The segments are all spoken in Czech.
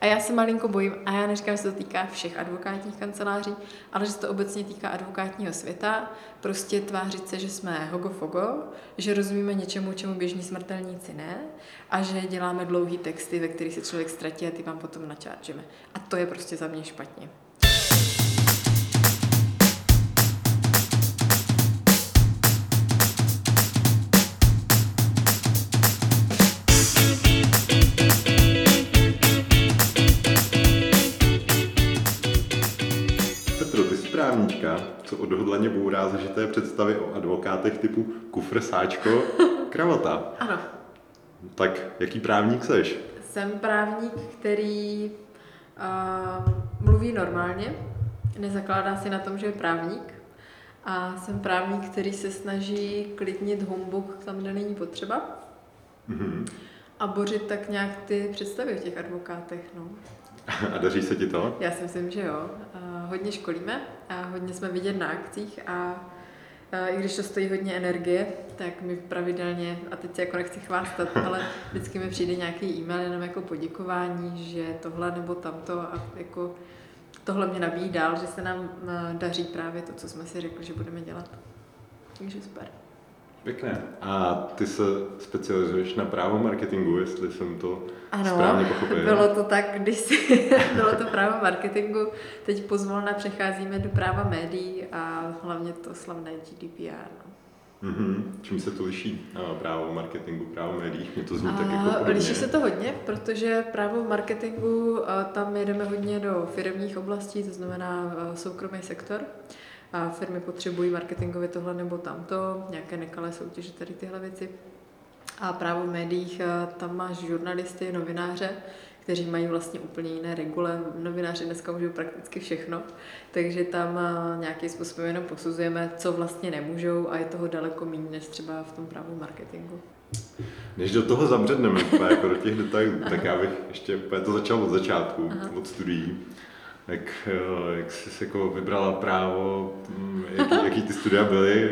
A já se malinko bojím, a já neříkám, že se to týká všech advokátních kanceláří, ale že se to obecně týká advokátního světa, prostě tvářit se, že jsme hogo-fogo, že rozumíme něčemu, čemu běžní smrtelníci ne, a že děláme dlouhý texty, ve kterých se člověk ztratí a ty vám potom načáržeme. A to je prostě za mě špatně. Odhodlaně bourá zažité představy o advokátech typu kufr, sáčko, kravata. Ano. Tak jaký právník seš? Jsem právník, který uh, mluví normálně, nezakládá si na tom, že je právník. A jsem právník, který se snaží klidnit humbuk tam, kde není potřeba. Mm-hmm. A bořit tak nějak ty představy o těch advokátech. No. A daří se ti to? Já si myslím, že jo. Hodně školíme a hodně jsme vidět na akcích a i když to stojí hodně energie, tak mi pravidelně, a teď se jako nechci chvástat, ale vždycky mi přijde nějaký e-mail jenom jako poděkování, že tohle nebo tamto a jako tohle mě nabíjí dál, že se nám daří právě to, co jsme si řekli, že budeme dělat. Takže super. Pěkné. A ty se specializuješ na právo marketingu, jestli jsem to ano, správně pochopil. bylo to tak, když si, bylo to právo marketingu, teď pozvolna přecházíme do práva médií a hlavně to slavné GDPR. No. Mm-hmm. Čím se to liší právo marketingu, právo médií? Mě to zní a, tak jako podobně. Liší se to hodně, protože právo marketingu, tam jedeme hodně do firmních oblastí, to znamená soukromý sektor a firmy potřebují marketingově tohle nebo tamto, nějaké nekalé soutěže, tady tyhle věci. A právo v médiích, eh, tam máš žurnalisty, novináře, kteří mají vlastně úplně jiné regule. Novináři dneska můžou prakticky všechno, takže tam eh, nějakým způsobem jenom posuzujeme, co vlastně nemůžou a je toho daleko méně než třeba v tom právu marketingu. Než do toho zabředneme, jako do těch detailů, tak já bych ještě to začal od začátku, Aha. od studií jak, eh, jak jsi jako vybrala právo, hm, jaký, jaký ty studia byly.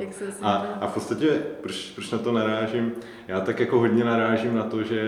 Eh, a, a v podstatě, proč, proč na to narážím? Já tak jako hodně narážím na to, že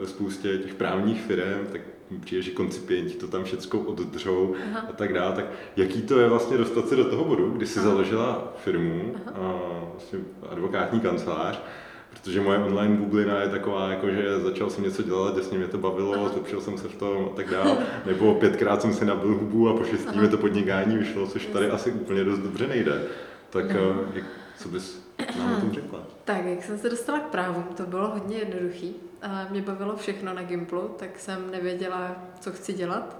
ve spoustě těch právních firm, tak přijde, že koncipienti to tam všechno oddržou Aha. a tak dále. Tak jaký to je vlastně dostat se do toho bodu, kdy jsi Aha. založila firmu, a vlastně advokátní kancelář, Protože moje online bublina je taková, jako že začal jsem něco dělat, jasně mě to bavilo, zlepšil jsem se v tom a tak dále. Nebo pětkrát jsem si nabil hubu a po šestí mi to podnikání vyšlo, což tady asi úplně dost dobře nejde. Tak no. jak, co bys nám o tom řekla? Tak, jak jsem se dostala k právu, to bylo hodně jednoduchý. A mě bavilo všechno na Gimplu, tak jsem nevěděla, co chci dělat.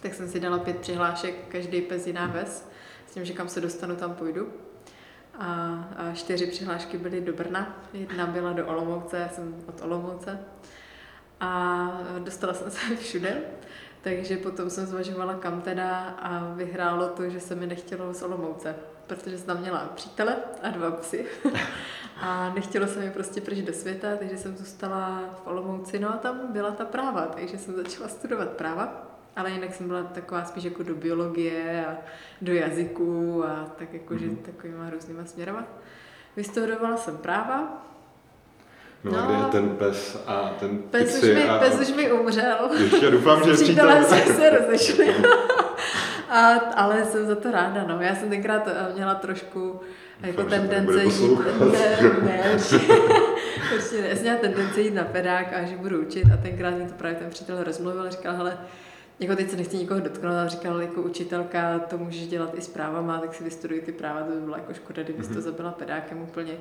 Tak jsem si dala pět přihlášek, každý pes jiná ves, s tím, že kam se dostanu, tam půjdu a, a čtyři přihlášky byly do Brna, jedna byla do Olomouce, já jsem od Olomouce. A dostala jsem se všude, takže potom jsem zvažovala kam teda a vyhrálo to, že se mi nechtělo z Olomouce, protože jsem tam měla přítele a dva psy. A nechtělo se mi prostě pryč do světa, takže jsem zůstala v Olomouci, no a tam byla ta práva, takže jsem začala studovat práva ale jinak jsem byla taková spíš jako do biologie a do jazyku a tak jako, mm-hmm. že mhm. takovýma různýma směrama. Vystudovala jsem práva. No, no kde je ten pes a ten pes už, mi, a... pes už mi umřel. Ještě doufám, že přítel... jsme se rozešli. a, ale jsem za to ráda, no. Já jsem tenkrát eh, měla trošku jako Doufám, tendence jít, ne, ne, určitě ne, jsem měla tendence jít na pedák a že budu učit a tenkrát mi to právě ten přítel rozmluvil a říkal, hele, jako teď se nechci nikoho dotknout, ale říkal, jako učitelka to můžeš dělat i s právama, tak si vystuduj ty práva, to by bylo jako škoda, kdybys mm-hmm. to mhm. zabila pedákem úplně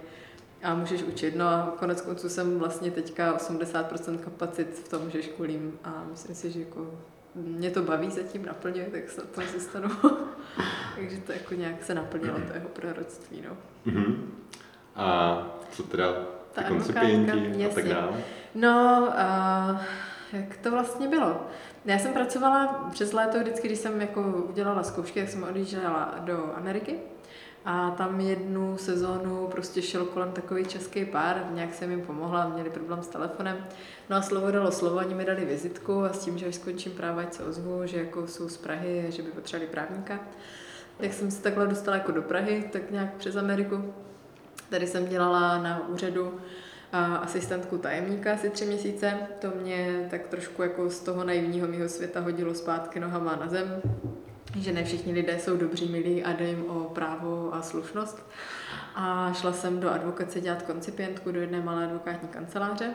a můžeš učit. No a konec konců jsem vlastně teďka 80% kapacit v tom, že školím a myslím si, že jako mě to baví zatím naplňuje, tak se to zůstanu. Takže to jako nějak se naplnilo, to jeho proroctví. No. Mm-hmm. A co teda ty koncipienti a tak dále? No, uh, jak to vlastně bylo? Já jsem pracovala přes léto vždycky, když jsem jako udělala zkoušky, tak jsem odjížděla do Ameriky a tam jednu sezónu prostě šel kolem takový český pár, nějak jsem jim pomohla, měli problém s telefonem. No a slovo dalo slovo, oni mi dali vizitku a s tím, že až skončím práva, ať se ozvu, že jako jsou z Prahy, že by potřebovali právníka. Tak jsem se takhle dostala jako do Prahy, tak nějak přes Ameriku. Tady jsem dělala na úřadu a asistentku tajemníka asi tři měsíce. To mě tak trošku jako z toho naivního mého světa hodilo zpátky nohama na zem, že ne všichni lidé jsou dobří, milí a jde jim o právo a slušnost. A šla jsem do advokace dělat koncipientku do jedné malé advokátní kanceláře.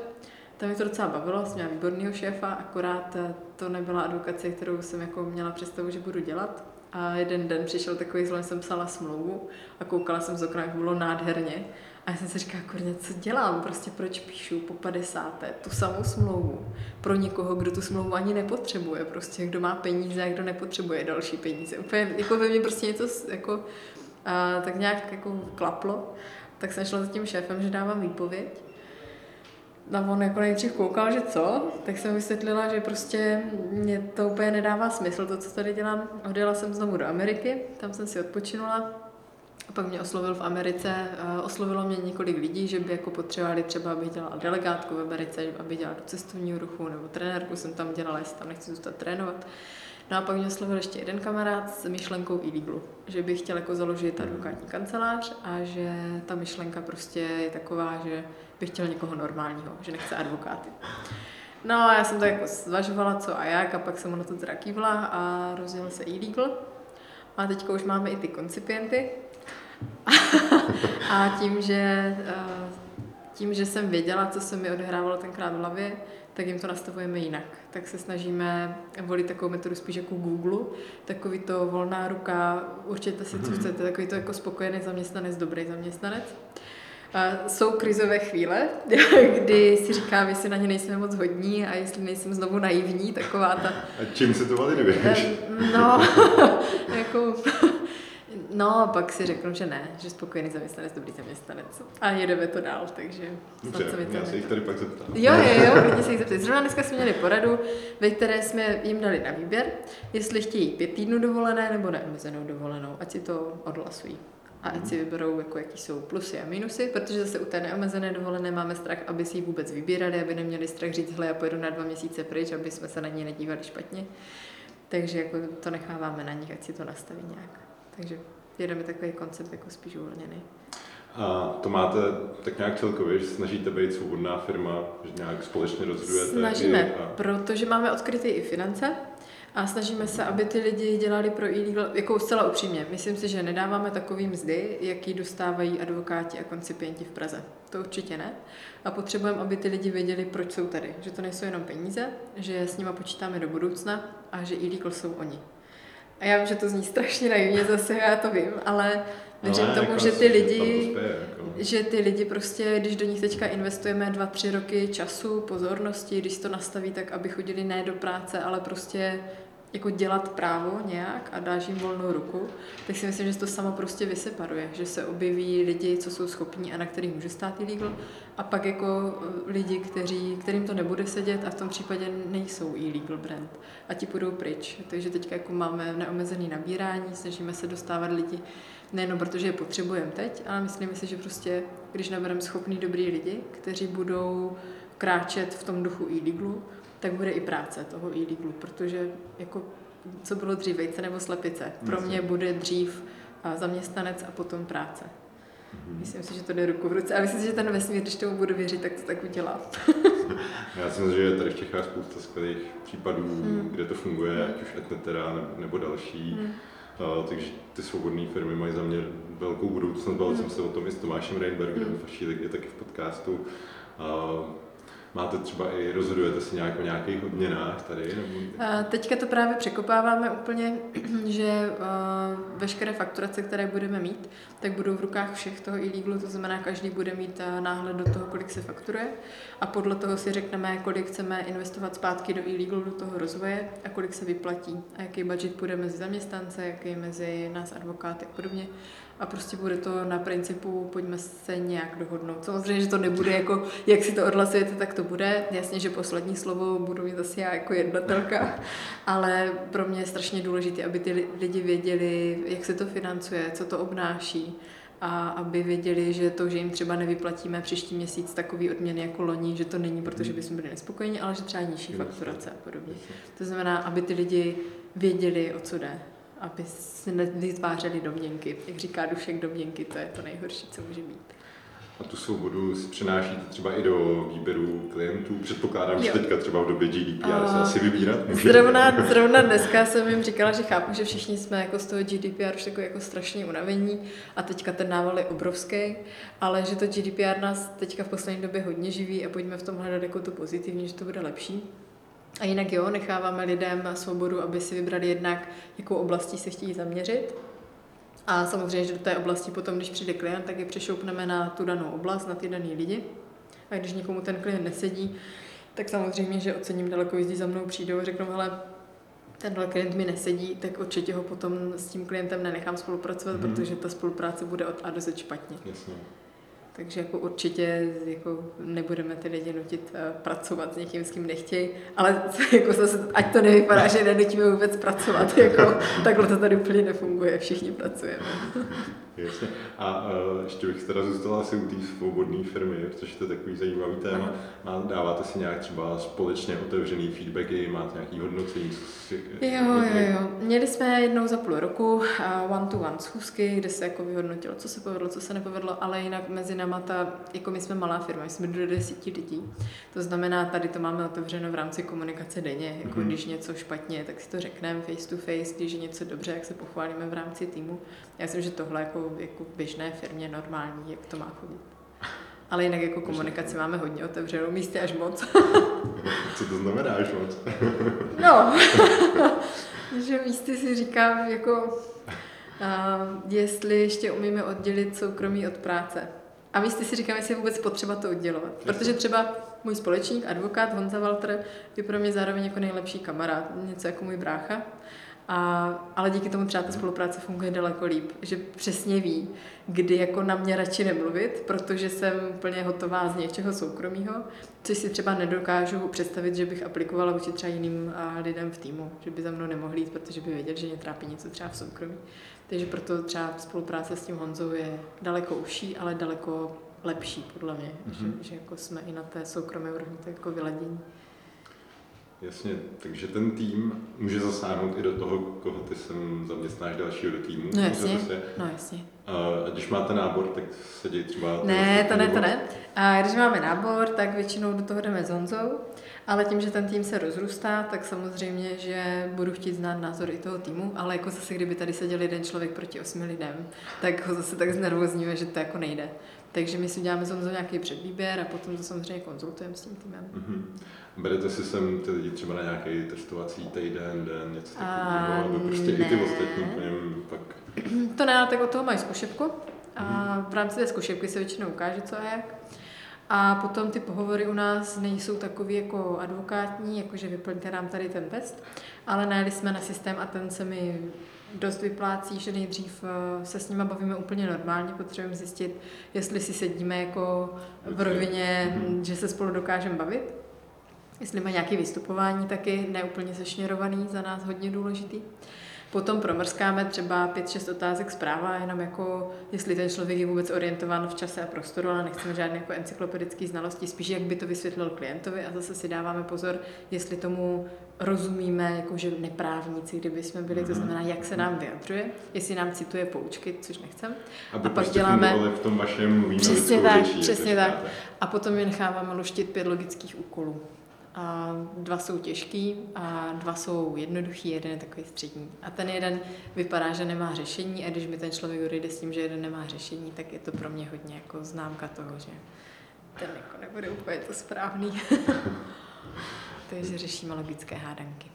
To mě to docela bavilo, jsem měla výborného šéfa, akorát to nebyla advokace, kterou jsem jako měla představu, že budu dělat. A jeden den přišel takový zlom, jsem psala smlouvu a koukala jsem z okna, jak bylo nádherně. A já jsem si říkala, kurně, co dělám, prostě proč píšu po 50. tu samou smlouvu pro někoho, kdo tu smlouvu ani nepotřebuje, prostě kdo má peníze a kdo nepotřebuje další peníze. Úplně, jako ve mně prostě něco jako, a, tak nějak jako klaplo. Tak jsem šla za tím šéfem, že dávám výpověď a on jako nejdřív koukal, že co, tak jsem vysvětlila, že prostě mě to úplně nedává smysl, to, co tady dělám. Odjela jsem znovu do Ameriky, tam jsem si odpočinula. A pak mě oslovil v Americe, oslovilo mě několik lidí, že by jako potřebovali třeba, abych dělala delegátku v Americe, aby dělala do cestovního ruchu, nebo trenérku jsem tam dělala, jestli tam nechci zůstat trénovat. No a pak mě oslovil ještě jeden kamarád s myšlenkou e že by chtěl jako založit advokátní kancelář a že ta myšlenka prostě je taková, že by chtěl někoho normálního, že nechce advokáty. No a já jsem to jako zvažovala, co a jak, a pak jsem na to teda kývla a rozjel se e-legal. A teďka už máme i ty koncipienty. a tím, že, eh, tím, že jsem věděla, co se mi odehrávalo tenkrát v hlavě, tak jim to nastavujeme jinak. Tak se snažíme volit takovou metodu spíš jako Google, takový to volná ruka, určitě si, co mhm. chcete, takový to jako spokojený zaměstnanec, dobrý zaměstnanec. A jsou krizové chvíle, kdy si říkám, jestli na ně nejsme moc hodní a jestli nejsem znovu naivní, taková ta... A čím se to validuješ? No, jako... No, a pak si řeknu, že ne, že spokojený zaměstnanec, dobrý zaměstnanec. A jedeme to dál, takže... Dobře, já se jich tady pak zeptám. Jo, jo, jo, klidně se jich zeptat. Zrovna dneska jsme měli poradu, ve které jsme jim dali na výběr, jestli chtějí pět týdnů dovolené nebo neomezenou dovolenou, ať si to odhlasují a ať si vyberou, jako jaký jsou plusy a minusy, protože zase u té neomezené dovolené máme strach, aby si ji vůbec vybírali, aby neměli strach říct, hle, já pojedu na dva měsíce pryč, aby jsme se na ní nedívali špatně. Takže jako to necháváme na nich, ať si to nastaví nějak. Takže jedeme takový koncept jako spíš uvolněný. A to máte tak nějak celkově, že snažíte být svobodná firma, že nějak společně rozhodujete? Snažíme, a... protože máme odkryté i finance, a snažíme se, aby ty lidi dělali pro e-legal, jako zcela upřímně. Myslím si, že nedáváme takový mzdy, jaký dostávají advokáti a koncipienti v Praze. To určitě ne. A potřebujeme, aby ty lidi věděli, proč jsou tady. Že to nejsou jenom peníze, že s nimi počítáme do budoucna a že e-legal jsou oni. A já vím, že to zní strašně naivně zase, já to vím, ale věřím no, tomu, jako že ty lidi, jako. že ty lidi prostě, když do nich teďka investujeme dva, tři roky času, pozornosti, když to nastaví tak, aby chodili ne do práce, ale prostě jako dělat právo nějak a dáš jim volnou ruku, tak si myslím, že to samo prostě vyseparuje, že se objeví lidi, co jsou schopní a na kterých může stát illegal a pak jako eh, lidi, kteří, kterým to nebude sedět a v tom případě nejsou illegal brand a ti půjdou pryč. Takže teď jako máme neomezený nabírání, snažíme se dostávat lidi nejenom protože je potřebujeme teď, ale myslíme si, že prostě, když nabereme schopný dobrý lidi, kteří budou kráčet v tom duchu e-legalu, tak bude i práce toho e-legalu, protože jako co bylo dřív, vejce nebo slepice. Pro mě bude dřív zaměstnanec a potom práce. Mm-hmm. Myslím si, že to jde ruku v ruce. A myslím si, že ten vesmír, když tomu budu věřit, tak to tak udělá. Já si myslím, že je tady v Čechách spousta skvělých případů, mm. kde to funguje, ať už Etnetera nebo další. Mm. Uh, takže ty svobodné firmy mají za mě velkou budoucnost. Bavil mm. jsem se o tom i s Tomášem Reinbergerem, mm. Fašílek je taky v podcastu. Uh, Máte třeba i, rozhodujete se nějak o nějakých odměnách tady? Nebo... Teďka to právě překopáváme úplně, že veškeré fakturace, které budeme mít, tak budou v rukách všech toho e-legalu, to znamená, každý bude mít náhled do toho, kolik se fakturuje a podle toho si řekneme, kolik chceme investovat zpátky do e-legalu, do toho rozvoje a kolik se vyplatí a jaký budget bude mezi zaměstnance, jaký mezi nás advokáty a podobně a prostě bude to na principu, pojďme se nějak dohodnout. Samozřejmě, že to nebude jako, jak si to odhlasujete, tak to bude. Jasně, že poslední slovo budu mít zase já jako jednatelka, ale pro mě je strašně důležité, aby ty lidi věděli, jak se to financuje, co to obnáší a aby věděli, že to, že jim třeba nevyplatíme příští měsíc takový odměny jako loni, že to není, protože bychom byli nespokojeni, ale že třeba nižší fakturace a podobně. To znamená, aby ty lidi věděli, o co jde aby si nevytvářeli domněnky. Jak říká Dušek, domněnky, to je to nejhorší, co může být. A tu svobodu si přinášíte třeba i do výběru klientů. Předpokládám, že Jo. teďka třeba v době GDPR se asi vybírat může. Zrovna, zrovna dneska jsem jim říkala, že chápu, že všichni jsme jako z toho GDPR už jako, jako strašně unavení a teďka ten nával je obrovský, ale že to GDPR nás teďka v poslední době hodně živí a pojďme v tom hledat jako to pozitivní, že to bude lepší. A jinak jo, necháváme lidem svobodu, aby si vybrali jednak, jakou oblastí se chtějí zaměřit. A samozřejmě, že do té oblasti potom, když přijde klient, tak je přešoupneme na tu danou oblast, na ty daný lidi. A když někomu ten klient nesedí, tak samozřejmě, že ocením daleko jezdí za mnou, přijdou a řeknou, hele, tenhle klient mi nesedí, tak určitě ho potom s tím klientem nenechám spolupracovat, mm-hmm. protože ta spolupráce bude od A do Z špatně. Jasně. Takže jako určitě jako nebudeme ty lidi nutit eh, pracovat s někým, s kým nechtějí, ale jako zase, ať to nevypadá, že nenutíme vůbec pracovat, jako, takhle to tady úplně nefunguje, všichni pracujeme. Jasně. A uh, ještě bych teda zůstala asi u té svobodné firmy, protože to je takový zajímavý téma. Má, dáváte si nějak třeba společně otevřený feedbacky, máte nějaký hodnocení? Co si, Jo, jo, jo. Měli jsme jednou za půl roku one-to-one schůzky, kde se jako vyhodnotilo, co se povedlo, co se nepovedlo, ale jinak mezi náma ta, jako my jsme malá firma, my jsme do desíti lidí. To znamená, tady to máme otevřeno v rámci komunikace denně, jako Mhm. když něco špatně, tak si to řekneme face to face, když je něco dobře, jak se pochválíme v rámci týmu. Já myslím, že tohle jako, jako v běžné firmě normální, jak to má chodit. Ale jinak jako komunikaci máme hodně otevřenou, místy až moc. Co to znamená, až moc? No, že místy si říkám, jako, a, jestli ještě umíme oddělit soukromí od práce. A místy si říkám, jestli je vůbec potřeba to oddělovat. Protože třeba můj společník, advokát Honza Walter, je pro mě zároveň jako nejlepší kamarád, něco jako můj brácha. A, ale díky tomu třeba ta spolupráce funguje daleko líp, že přesně ví, kdy jako na mě radši nemluvit, protože jsem úplně hotová z něčeho soukromého, což si třeba nedokážu představit, že bych aplikovala vůči třeba jiným lidem v týmu, že by za mnou nemohli jít, protože by věděli, že mě trápí něco třeba v soukromí. Takže proto třeba spolupráce s tím Honzou je daleko užší, ale daleko lepší podle mě, Mhm. že, že jako jsme i na té soukromé úrovni jako vyladění. Jasně, takže ten tým může zasáhnout i do toho, koho ty sem zaměstnáš dalšího do týmu. No jasně, zase- no jasně. A když máte nábor, tak se dějí třeba... Ne, to ne, to ne. A když máme nábor, tak většinou do toho jdeme s Honzou, ale tím, že ten tým se rozrůstá, tak samozřejmě, že budu chtít znát názor i toho týmu, ale jako zase, kdyby tady seděl jeden člověk proti osmi lidem, tak ho zase tak znervozníme, že to jako nejde. Takže my si uděláme s Honzou nějaký předvýběr a potom to samozřejmě konzultujeme s tím týmem. Mhm. Berete si sem ty lidi třeba na nějaký testovací týden, den, něco takového, aby prostě i ty ne. ostatní po něm pak... To ne, tak od toho mají zkušebku a v rámci té zkušebky se většinou ukáže, co a jak. A potom ty pohovory u nás nejsou takový jako advokátní, jakože vyplňte nám tady ten test, ale najeli jsme na systém a ten se mi dost vyplácí, že nejdřív eh, se s nima bavíme úplně normálně, potřebujeme zjistit, jestli si sedíme jako v rovině, Mhm. že se spolu dokážeme bavit. Jestli má nějaké vystupování taky, neúplně sešněrovaný, za nás hodně důležitý. Potom promrskáme třeba 5-6 otázek zpráva, jenom jako, jestli ten člověk je vůbec orientován v čase a prostoru, ale nechceme žádné jako encyklopedické znalosti, spíš jak by to vysvětlil klientovi a zase si dáváme pozor, jestli tomu rozumíme, jakože neprávníci, kdyby jsme byli, to Mhm. znamená, jak se nám vyjadřuje, jestli nám cituje poučky, což nechcem. Aby A pak prostě děláme- v tom vašem Přesně tak, řečí, přesně tak. říkáte. A potom je necháváme luštit pět logických úkolů. A dva jsou těžký a dva jsou jednoduchý, jeden je takový střední. A ten jeden vypadá, že nemá řešení a když mi ten člověk odejde s tím, že jeden nemá řešení, tak je to pro mě hodně jako známka toho, že ten jako nebude úplně to správný. Takže řešíme logické hádanky.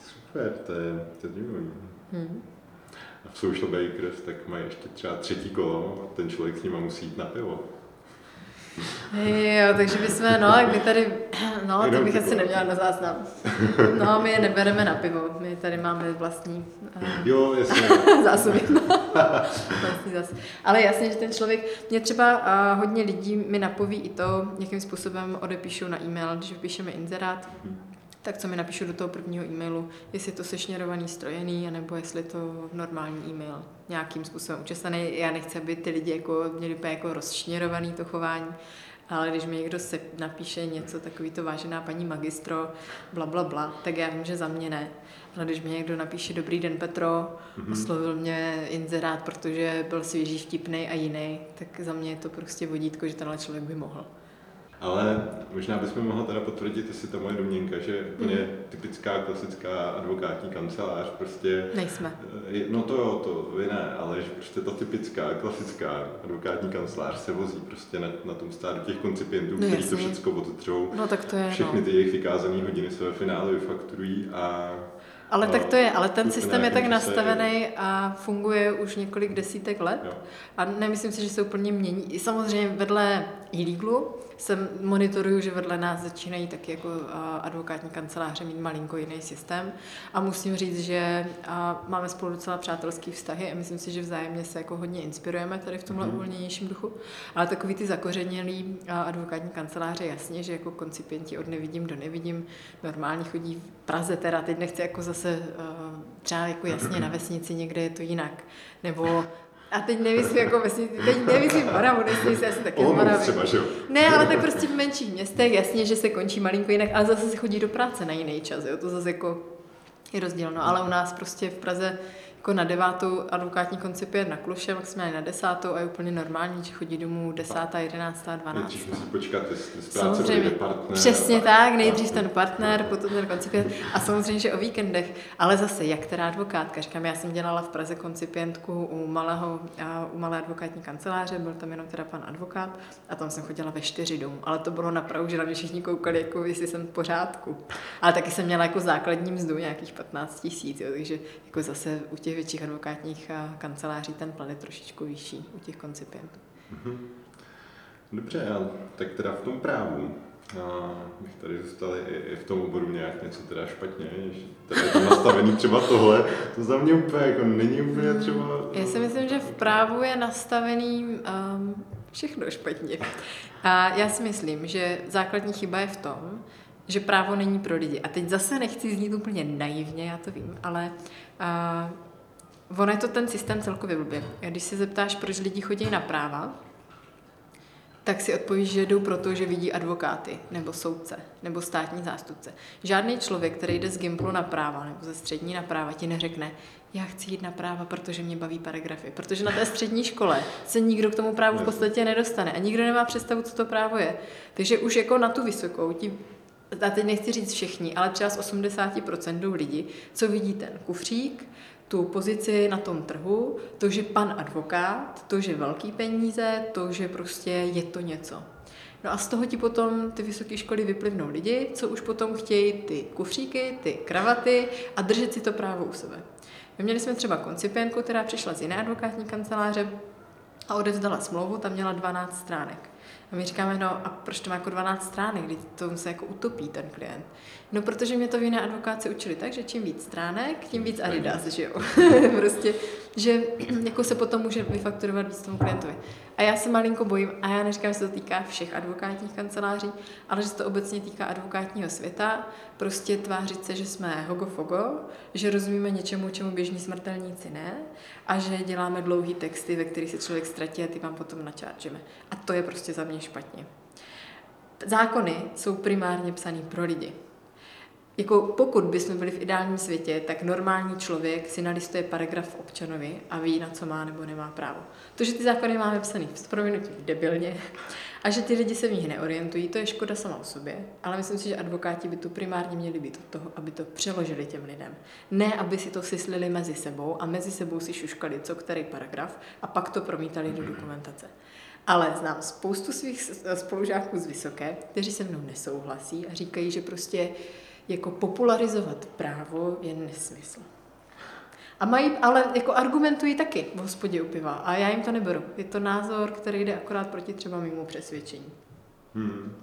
Super, to je, to je divný. Hmm. A v Social Bakers tak mají ještě třeba třetí kolo a ten člověk s nima musí jít na pivo. Jo, takže my jsme, no, jak my tady, no, to bych asi neměla na záznam. No, my je nebereme na pivo, my tady máme vlastní uh, Jo, jasně. zásoby. vlastní zásoby. Ale jasně, že ten člověk, mě třeba uh, hodně lidí mi napoví i to, jakým způsobem odepíšou na e-mail, když vypíšeme inzerát, tak co mi napíšu do toho prvního e-mailu, jestli je to sešněrovaný, strojený, anebo jestli je to normální e-mail, nějakým způsobem učesaný. Já nechci, aby ty lidi jako měli úplně jako rozšněrovaný to chování, Ale když mi někdo se napíše něco takový to vážená paní magistro, bla, bla, bla, tak já vím, že za mě ne. Ale když mi někdo napíše dobrý den Petro, mm-hmm. oslovil mě inzerát, protože byl svěží, vtipný a jiný, tak za mě je to prostě vodítko, že tenhle člověk by mohl. Ale možná bychom mohli teda potvrdit, jestli to moje domněnka, že úplně mm. typická klasická advokátní kancelář prostě... Nejsme. No to jo, to vy ne, ale že prostě ta typická klasická advokátní kancelář se vozí prostě na, na tom stádu těch koncipientů, no, kteří to všechno odtřou. No tak to je, Všechny no. ty jejich vykázané hodiny se ve finále vyfakturují a ale no, tak to je, ale ten systém je tak nastavený a funguje už několik desítek let. Jo. A nemyslím si, že se úplně mění. I samozřejmě vedle e-legalu jsem monitoruju, že vedle nás začínají taky jako advokátní kanceláře mít malinko jiný systém. A musím říct, že máme spolu docela přátelský vztahy a myslím si, že vzájemně se jako hodně inspirujeme tady v tomhle mm. uvolněnějším duchu. Ale takový ty zakořenělý advokátní kanceláře, jasně, že jako koncipienti od nevidím do nevidím, normálně chodí v Praze, teda teď nechci jako zase třeba jako jasně na vesnici, někde je to jinak. Nebo a teď nemyslím jako vesnici, teď nemyslím Moravu, nesmí se asi taky z Moravy. třeba, že jo? Ne, ale tak prostě v menších městech, jasně, že se končí malinko jinak, ale zase se chodí do práce na jiný čas, jo, to zase jako je rozdíl, no, ale u nás prostě v Praze jako na devátou advokátní koncipient na Kluše, maximálně na desátou a je úplně normální, že chodí domů desátá, jedenáctá, dvanáctá. Musí počkat, z práce bude partner. Přesně tak, nejdřív ten partner, potom ten koncipient a samozřejmě, že o víkendech. Ale zase, jak která advokátka, říkám, já jsem dělala v Praze koncipientku u, malého, u malé advokátní kanceláře, byl tam jenom teda pan advokát a tam jsem chodila ve čtyři domů, ale to bylo napravdu, že na mě všichni koukali, jako jestli jsem v pořádku. Ale taky jsem měla jako základní mzdu nějakých 15 tisíc, takže jako zase u těch větších advokátních eh, kanceláří ten plat je trošičku vyšší u těch koncipientů. Mhm. Dobře, a tak teda v tom právu, a bych tady zůstal i v tom oboru nějak něco teda špatně, že teda je to nastavený třeba tohle, to za mě úplně jako není úplně hmm. třeba... Já si myslím, že v právu je nastavený um, všechno špatně. A já si myslím, že základní chyba je v tom, že právo není pro lidi. A teď zase nechci znít úplně naivně, já to vím, ale uh, Ono je to ten systém celkově blbě. Když se zeptáš, proč lidi chodí na práva, tak si odpovíš, že jdou proto, že vidí advokáty, nebo soudce, nebo státní zástupce. Žádný člověk, který jde z Gimplu na práva, nebo ze střední na práva, ti neřekne, já chci jít na práva, protože mě baví paragrafy. Protože na té střední škole se nikdo k tomu právu v podstatě nedostane a nikdo nemá představu, co to právo je. Takže už jako na tu vysokou ti a teď nechci říct všichni, ale třeba z 80% lidi, co vidí ten kufřík, tu pozici na tom trhu, to, že pan advokát, to, že velký peníze, to, že prostě je to něco. No a z toho ti potom ty vysoké školy vyplivnou lidi, co už potom chtějí ty kufříky, ty kravaty a držet si to právo u sebe. My měli jsme třeba koncipientku, která přišla z jiné advokátní kanceláře a odevzdala smlouvu, tam měla 12 stránek. A my říkáme, no a proč to má jako 12 stránek, když to se jako utopí ten klient. No, protože mě to v jiné advokáci učili tak, že čím víc stránek, tím víc Adidas, že jo. prostě, že jako se potom může vyfakturovat víc tomu klientovi. A já se malinko bojím, a já neříkám, že se to týká všech advokátních kanceláří, ale že se to obecně týká advokátního světa, prostě tvářit se, že jsme hogo-fogo, že rozumíme něčemu, čemu běžní smrtelníci ne, a že děláme dlouhý texty, ve kterých se člověk ztratí a ty vám potom načáržeme. A to je prostě za mě špatně. Zákony jsou primárně psaný pro lidi jako pokud bychom byli v ideálním světě, tak normální člověk si nalistuje paragraf občanovi a ví, na co má nebo nemá právo. To, že ty zákony máme psaný v prominutí debilně a že ty lidi se v nich neorientují, to je škoda sama o sobě, ale myslím si, že advokáti by tu primárně měli být od toho, aby to přeložili těm lidem. Ne, aby si to syslili mezi sebou a mezi sebou si šuškali, co který paragraf a pak to promítali do dokumentace. Ale znám spoustu svých spolužáků z Vysoké, kteří se mnou nesouhlasí a říkají, že prostě jako popularizovat právo je nesmysl. A mají, ale jako argumentují taky v hospodě u piva. A já jim to neberu. Je to názor, který jde akorát proti třeba mimo přesvědčení. Hmm.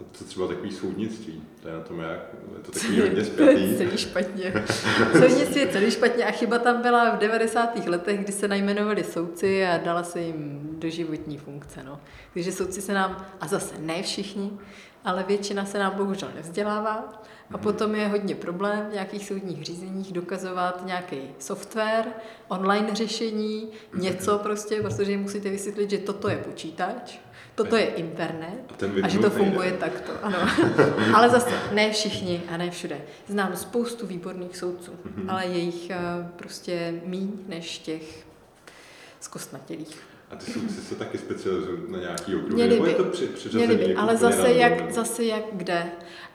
A to třeba takový soudnictví, to je na tom jak, je to takový hodně zpětý. celý špatně. Soudnictví je celý špatně a chyba tam byla v 90. letech, kdy se najmenovali soudci a dala se jim doživotní funkce. No. Takže soudci se nám, a zase ne všichni, ale většina se nám bohužel nevzdělává. A potom je hodně problém v nějakých soudních řízeních dokazovat nějaký software, online řešení, něco prostě, protože jim musíte vysvětlit, že toto je počítač, toto je internet A a že to funguje nejde. takto. Ano. ale zase ne všichni a ne všude. Znám spoustu výborných soudců, Mhm. ale je jich eh, prostě míň než těch zkostnatělých. A ty soudci se taky specializují na nějaký okruh, Měli nebo by. je to při, přiřazený Měli by, jako ale zase jak, nebo- zase jak kde.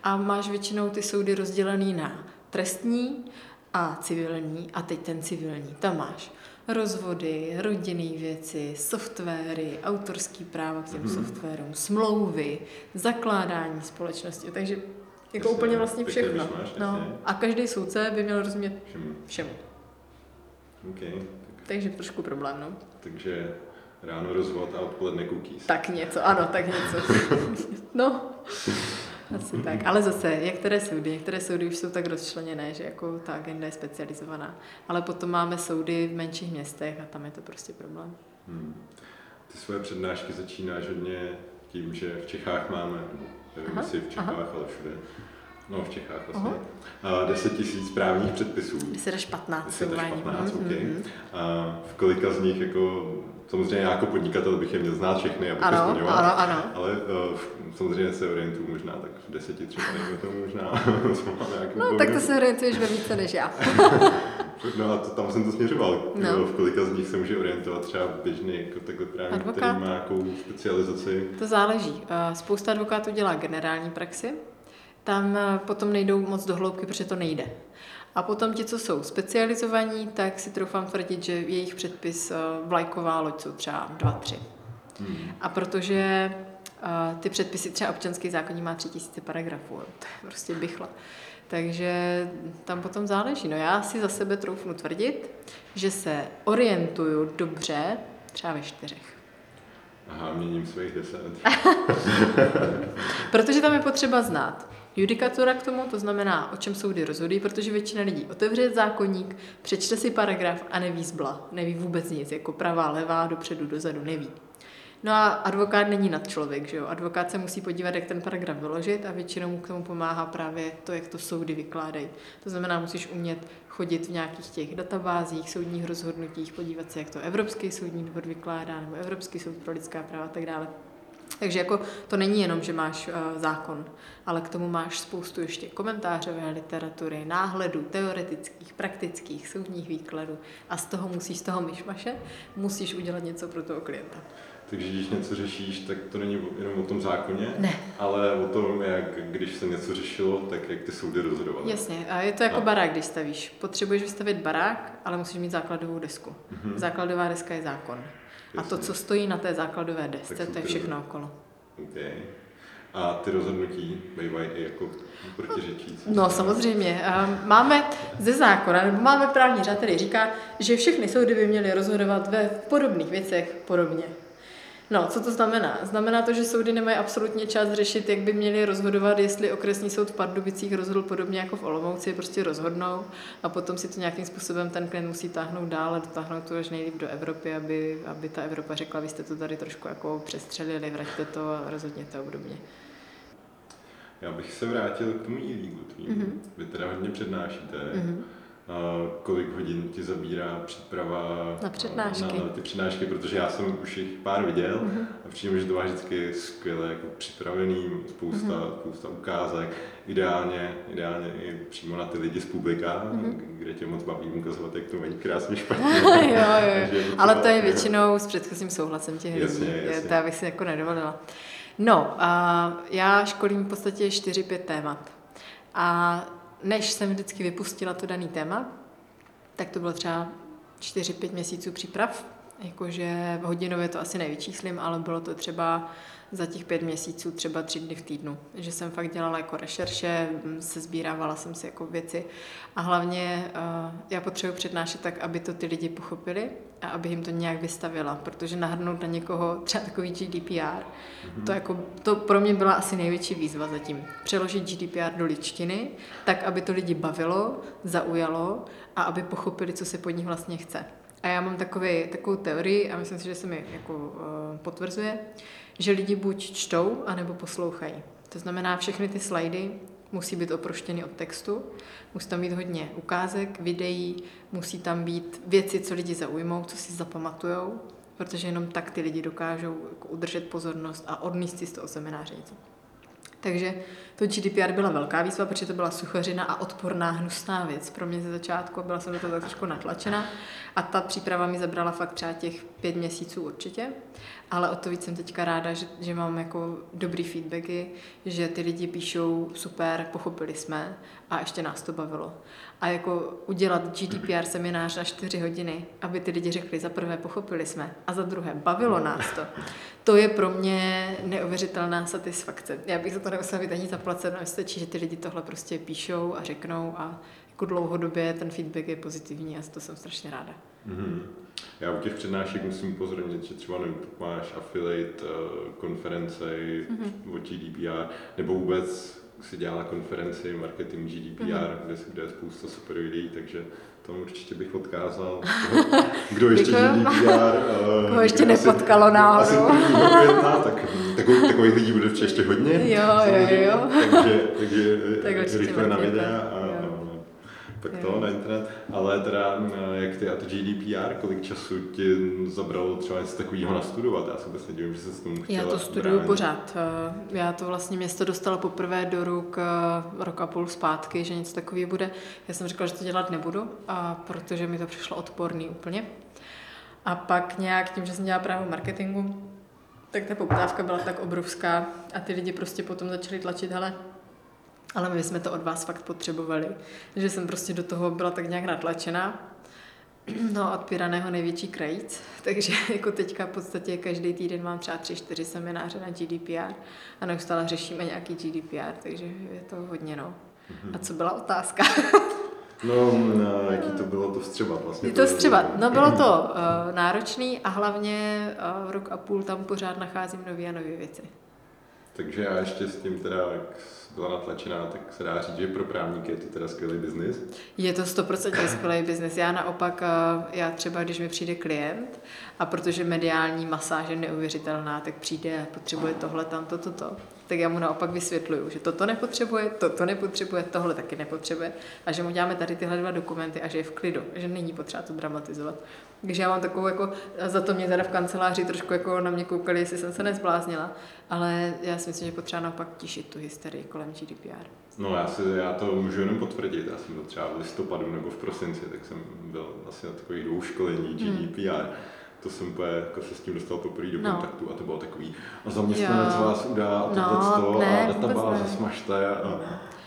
A máš většinou ty soudy rozdělený na trestní a civilní a teď ten civilní. Tam máš rozvody, rodinné věci, softwary, autorský práva k těm Mhm. softwarům, smlouvy, zakládání společnosti. Takže jako Jasně, úplně vlastně všechno. vyšmáš, No. A každý soudce by měl rozumět Všemu. všemu. Okay. Tak, Takže trošku problém, no. takže ráno rozvod a odpoledne cookies. Tak něco, ano, tak něco. no, asi tak. Ale zase, některé soudy, některé soudy už jsou tak rozčleněné, že jako ta agenda je specializovaná. Ale potom máme soudy v menších městech a tam je to prostě problém. Hmm. Ty svoje přednášky začínáš hodně tím, že v Čechách máme, nevím, Aha, jestli v Čechách, aha. ale všude, no v Čechách vlastně, a 10 tisíc právních předpisů. 10 až 15 10 až uvádím. 15, Mhm, OK. mhm. A v kolika z nich jako, samozřejmě já jako podnikatel bych je měl znát všechny, abych je Ano, splňoval. ano, ano. Ale uh, samozřejmě se orientuju možná tak v deseti třeba, dejme tomu možná. No, tak pověru. to se orientuješ ve více než já. No a to, tam jsem to směřoval. No. V kolika z nich se může orientovat třeba běžný jako takhle právník, který má nějakou specializaci. To záleží. Eh, Spousta advokátů dělá generální praxi, tam eh, potom nejdou moc do hloubky, protože to nejde. A potom ti, co jsou specializovaní, tak si troufám tvrdit, že jejich předpis eh, vlajková loď jsou třeba dva, tři. Hmm. A protože uh, ty předpisy, třeba občanský zákonní má 3000 paragrafů, to je prostě bychla. Takže tam potom záleží. No já si za sebe troufnu tvrdit, že se orientuju dobře třeba ve čtyřech. Aha, měním svých deset. Protože tam je potřeba znát judikatura k tomu, to znamená, o čem soudy rozhodují, protože většina lidí otevře zákonník, přečte si paragraf a neví zbla, neví vůbec nic, jako pravá, levá, dopředu, dozadu, neví. No a advokát není nad člověk, že jo? Advokát se musí podívat, jak ten paragraf vyložit a většinou mu k tomu pomáhá právě to, jak to soudy vykládají. To znamená, musíš umět chodit v nějakých těch databázích, soudních rozhodnutích, podívat se, jak to Evropský soudní dvor vykládá, nebo Evropský soud pro lidská práva a tak dále. Takže jako to není jenom, že máš uh, zákon, ale k tomu máš spoustu ještě komentářové literatury, náhledů, teoretických, praktických, soudních výkladů a z toho musíš, z toho myšmaše, musíš udělat něco pro toho klienta. Takže když něco řešíš, tak to není jenom o tom zákoně, Ne. ale o tom, jak když se něco řešilo, tak jak ty soudy rozhodovaly. Jasně, a je to jako A- barák, když stavíš. Potřebuješ vystavit barák, ale musíš mít základovou desku. Mhm. Základová deska je zákon. A to, co stojí na té základové desce, to je všechno okolo. Okay. A ty rozhodnutí bývají i jako protiřečící. No samozřejmě. Máme ze zákona, nebo máme právní řád, který říká, že všechny soudy by měly rozhodovat ve podobných věcech podobně. No, co to znamená? Znamená to, že soudy nemají absolutně čas řešit, jak by měli rozhodovat, jestli okresní soud v Pardubicích rozhodl podobně jako v Olomouci, prostě rozhodnou a potom si to nějakým způsobem ten klient musí táhnout dál a dotáhnout to až nejlíp do Evropy, aby, aby ta Evropa řekla, vy jste to tady trošku jako přestřelili, vraťte to a rozhodněte obdobně. Já bych se vrátil k tomu e-leagu tvým. Mhm. Vy teda hodně přednášíte. Mhm. Kolik hodin ti zabírá příprava Na přednášky. Na, na ty přednášky, protože já jsem už jich pár viděl Mhm. a přijím, že to máš vždycky skvěle jako připravený, spousta, Mhm. spousta ukázek, ideálně, ideálně i přímo na ty lidi z publika, Mhm. kde tě moc baví ukazovat, jak to mají krásně špatně. jo, jo, Ale to je většinou s předchozím souhlasem těch lidí. Jasně. To já bych si jako nedovolila. No, a já školím v podstatě 4-5 témat. A než jsem vždycky vypustila to daný téma, tak to bylo třeba 4-5 měsíců příprav. Jakože hodinově to asi nevyčíslím, ale bylo to třeba za těch pět měsíců třeba tři dny v týdnu. Že jsem fakt dělala jako rešerše, m, se sbírávala jsem si jako věci a hlavně uh, já potřebuji přednášet tak, aby to ty lidi pochopili a aby jim to nějak vystavila, protože nahrnout na někoho třeba takový GDPR, to, jako, to pro mě byla asi největší výzva zatím. Přeložit GDPR do ličtiny, tak, aby to lidi bavilo, zaujalo a aby pochopili, co se pod nich vlastně chce. A já mám takový, takovou teorii, a myslím si, že se mi jako, uh, potvrzuje, že lidi buď čtou, anebo poslouchají. To znamená, všechny ty slajdy musí být oproštěny od textu, musí tam být hodně ukázek, videí, musí tam být věci, co lidi zaujmou, co si zapamatujou, protože jenom tak ty lidi dokážou jako udržet pozornost a odníst si z toho semináře něco. Takže to GDPR byla velká výzva, protože to byla suchařina a odporná, hnusná věc. Pro mě ze začátku byla jsem do toho tak trošku natlačena a ta příprava mi zabrala fakt třeba těch pět měsíců určitě. Ale o to víc jsem teďka ráda, že, že mám jako dobrý feedbacky, že ty lidi píšou super, pochopili jsme a ještě nás to bavilo. A jako udělat GDPR seminář na čtyři hodiny, aby ty lidi řekli, za prvé pochopili jsme a za druhé bavilo nás to, to je pro mě neuvěřitelná satisfakce. Já bych za to nemusela být ani zaplacena, stačí, že ty lidi tohle prostě píšou a řeknou a jako dlouhodobě ten feedback je pozitivní a to jsem strašně ráda. Mm-hmm. Já u těch přednášek musím upozornit, že třeba nevím, máš affiliate uh, konference mm-hmm. o GDPR, nebo vůbec si dělala konferenci marketing GDPR, mm-hmm. kde, kde je spousta super videí, takže tomu určitě bych odkázal. Kdo ještě GDPR... Uh, Koho ještě nepotkalo náhodou. Asi tak takových, takových lidí bude ještě hodně. Jo, jo, jo. Takže, takže tak rychle na videa a tak to na internet, ale teda jak ty a to GDPR, kolik času ti zabralo třeba něco takového nastudovat? Já se vůbec nedivím, že se s tomu chtěla Já to studuju bránit. pořád. Eh, já to vlastně město dostalo poprvé do ruk eh, rok a půl zpátky, že něco takového bude. Já jsem říkala, že to dělat nebudu, a protože mi to přišlo odporný úplně. A pak nějak tím, že jsem dělala právo marketingu, tak ta poptávka byla tak obrovská a ty lidi prostě potom začali tlačit, hele, ale my jsme to od vás fakt potřebovali. že jsem prostě do toho byla tak nějak natlačená. No, od Piraného největší krajíc, takže jako teďka v podstatě každý týden mám třeba tři, čtyři semináře na GDPR a neustále řešíme nějaký GDPR, takže je to hodně no. A co byla otázka? No, jaký to bylo to vstřebat vlastně? Je to vstřebat. No bylo to uh, náročný a hlavně uh, rok a půl tam pořád nacházím nové a nové věci. Takže já ještě s tím teda, jak byla natlačená, tak se dá říct, že pro právníky je to teda skvělý biznis. Je to 100% skvělý biznis. Já naopak, eh, já třeba, když mi přijde klient a protože mediální masáž je neuvěřitelná, tak přijde potřebuje tohle, tam, to, to, to tak já mu naopak vysvětluju, že toto nepotřebuje, toto nepotřebuje, tohle taky nepotřebuje a že mu děláme tady tyhle dva dokumenty a že je v klidu, že není potřeba to dramatizovat. Takže já mám takovou jako, za to mě teda v kanceláři trošku jako na mě koukali, jestli jsem se nezbláznila, ale já si myslím, že potřeba naopak tišit tu hysterii kolem GDPR. No já, si, já to můžu jenom potvrdit, já jsem to třeba v listopadu nebo v prosinci, tak jsem byl asi na takových dvou školení GDPR. Hmm to jsem úplně jako se s tím dostal poprvé do no. kontaktu a to bylo takový, a zaměstnanec jo. vás udá a tohle no, ne, a databáze smažte a,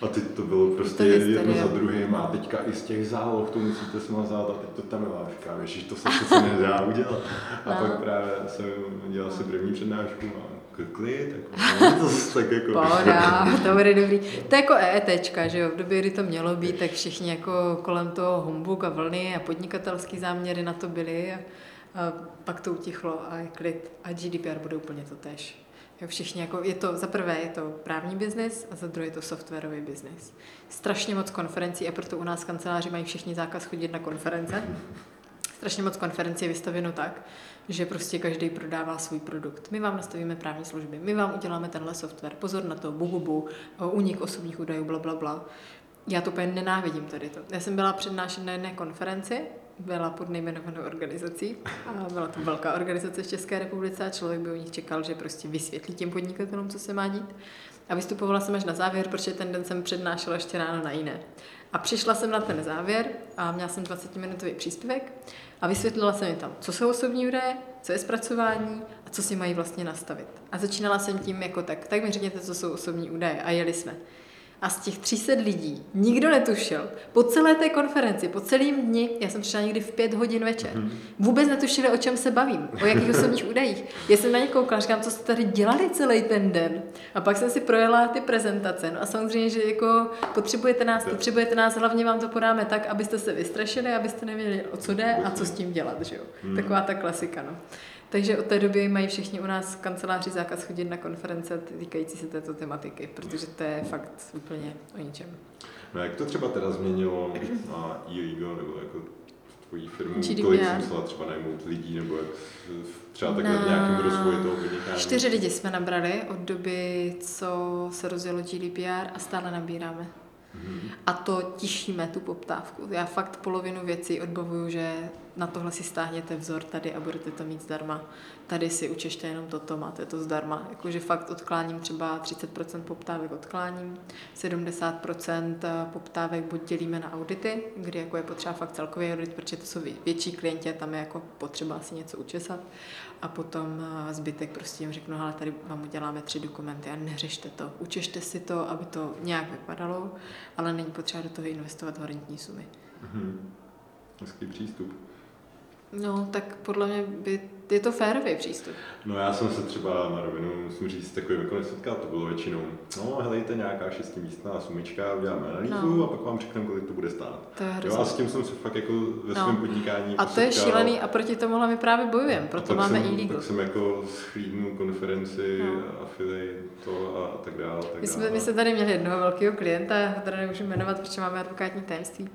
a teď to bylo prostě to jedno za druhým a teďka i z těch záloh to musíte smazat a teď to tam je říkám, ježiš, to se přece nedá udělat. A no. pak právě jsem dělal si první přednášku a klikli, tak to tak jako... Pohoda, to bude dobrý. To je jako EETčka, že jo, v době, kdy to mělo být, tak všichni jako kolem toho humbuk a vlny a podnikatelský záměry na to byly a pak to utichlo a je klid a GDPR bude úplně to tež. Jo, všichni jako, je to, za prvé je to právní biznis a za druhé je to softwarový biznis. Strašně moc konferencí a proto u nás kanceláři mají všichni zákaz chodit na konference. Strašně moc konferencí je vystavěno tak, že prostě každý prodává svůj produkt. My vám nastavíme právní služby, my vám uděláme tenhle software, pozor na to, bububu, unik osobních údajů, bla, bla, bla. Já to úplně nenávidím tady to. Já jsem byla přednášet na jedné konferenci byla pod nejmenovanou organizací a byla to velká organizace v České republice a člověk by u nich čekal, že prostě vysvětlí těm podnikatelům, co se má dít. A vystupovala jsem až na závěr, protože ten den jsem přednášela ještě ráno na jiné. A přišla jsem na ten závěr a měla jsem 20-minutový příspěvek a vysvětlila jsem mi tam, co jsou osobní údaje, co je zpracování a co si mají vlastně nastavit. A začínala jsem tím jako tak, tak mi řekněte, co jsou osobní údaje a jeli jsme. A z těch 300 lidí nikdo netušil. Po celé té konferenci, po celém dni, já jsem přišla někdy v pět hodin večer, mm-hmm. vůbec netušili, o čem se bavím, o jakých osobních údajích. Já jsem na ně koukala, říkám, co jste tady dělali celý ten den. A pak jsem si projela ty prezentace. No a samozřejmě, že jako potřebujete nás, potřebujete nás, hlavně vám to podáme tak, abyste se vystrašili, abyste nevěděli, o co jde a co s tím dělat. Že jo? Mm. Taková ta klasika. No. Takže od té doby mají všichni u nás v kanceláři zákaz chodit na konference týkající se této tematiky, protože to je fakt úplně o ničem. No jak to třeba teda změnilo e-legal nebo jako tvojí firmu, GDPR. kolik jsi musela třeba najmout lidí, nebo jak třeba takhle v nějakém rozvoji toho podnikání? Čtyři lidi jsme nabrali od doby, co se rozjelo GDPR a stále nabíráme. A to tišíme tu poptávku. Já fakt polovinu věcí odbavuju, že na tohle si stáhněte vzor tady a budete to mít zdarma. Tady si učešte jenom toto, máte to zdarma. Jakože fakt odkláním třeba 30% poptávek odkláním, 70% poptávek buď dělíme na audity, kdy jako je potřeba fakt celkový audit, protože to jsou větší klienti a tam je jako potřeba si něco učesat. A potom eh, zbytek prostě jim řeknu, ale tady vám uděláme tři dokumenty a neřešte to. Učešte si to, aby to nějak vypadalo, ale není potřeba do toho investovat horentní sumy. Mhm. Hezký přístup. No, tak podle mě by, je to férový přístup. No já jsem se třeba na rovinu, musím říct, takovým jako nesetkal, to bylo většinou, no helejte nějaká šestimístná sumička, uděláme analýzu No. a pak vám řekneme, kolik to bude stát. To je Jo, a s tím jsem se fakt jako ve No. svém podnikání A to je šílený a proti tomuhle my právě bojujeme, A proto máme jsem, e-legal. Pak jsem jako schlídnul konferenci, No. affiliate to a tak dále. Tak My jsme, dále. my jsme tady měli jednoho velkého klienta, já ho teda nemůžu jmenovat, protože máme advokátní tajemství.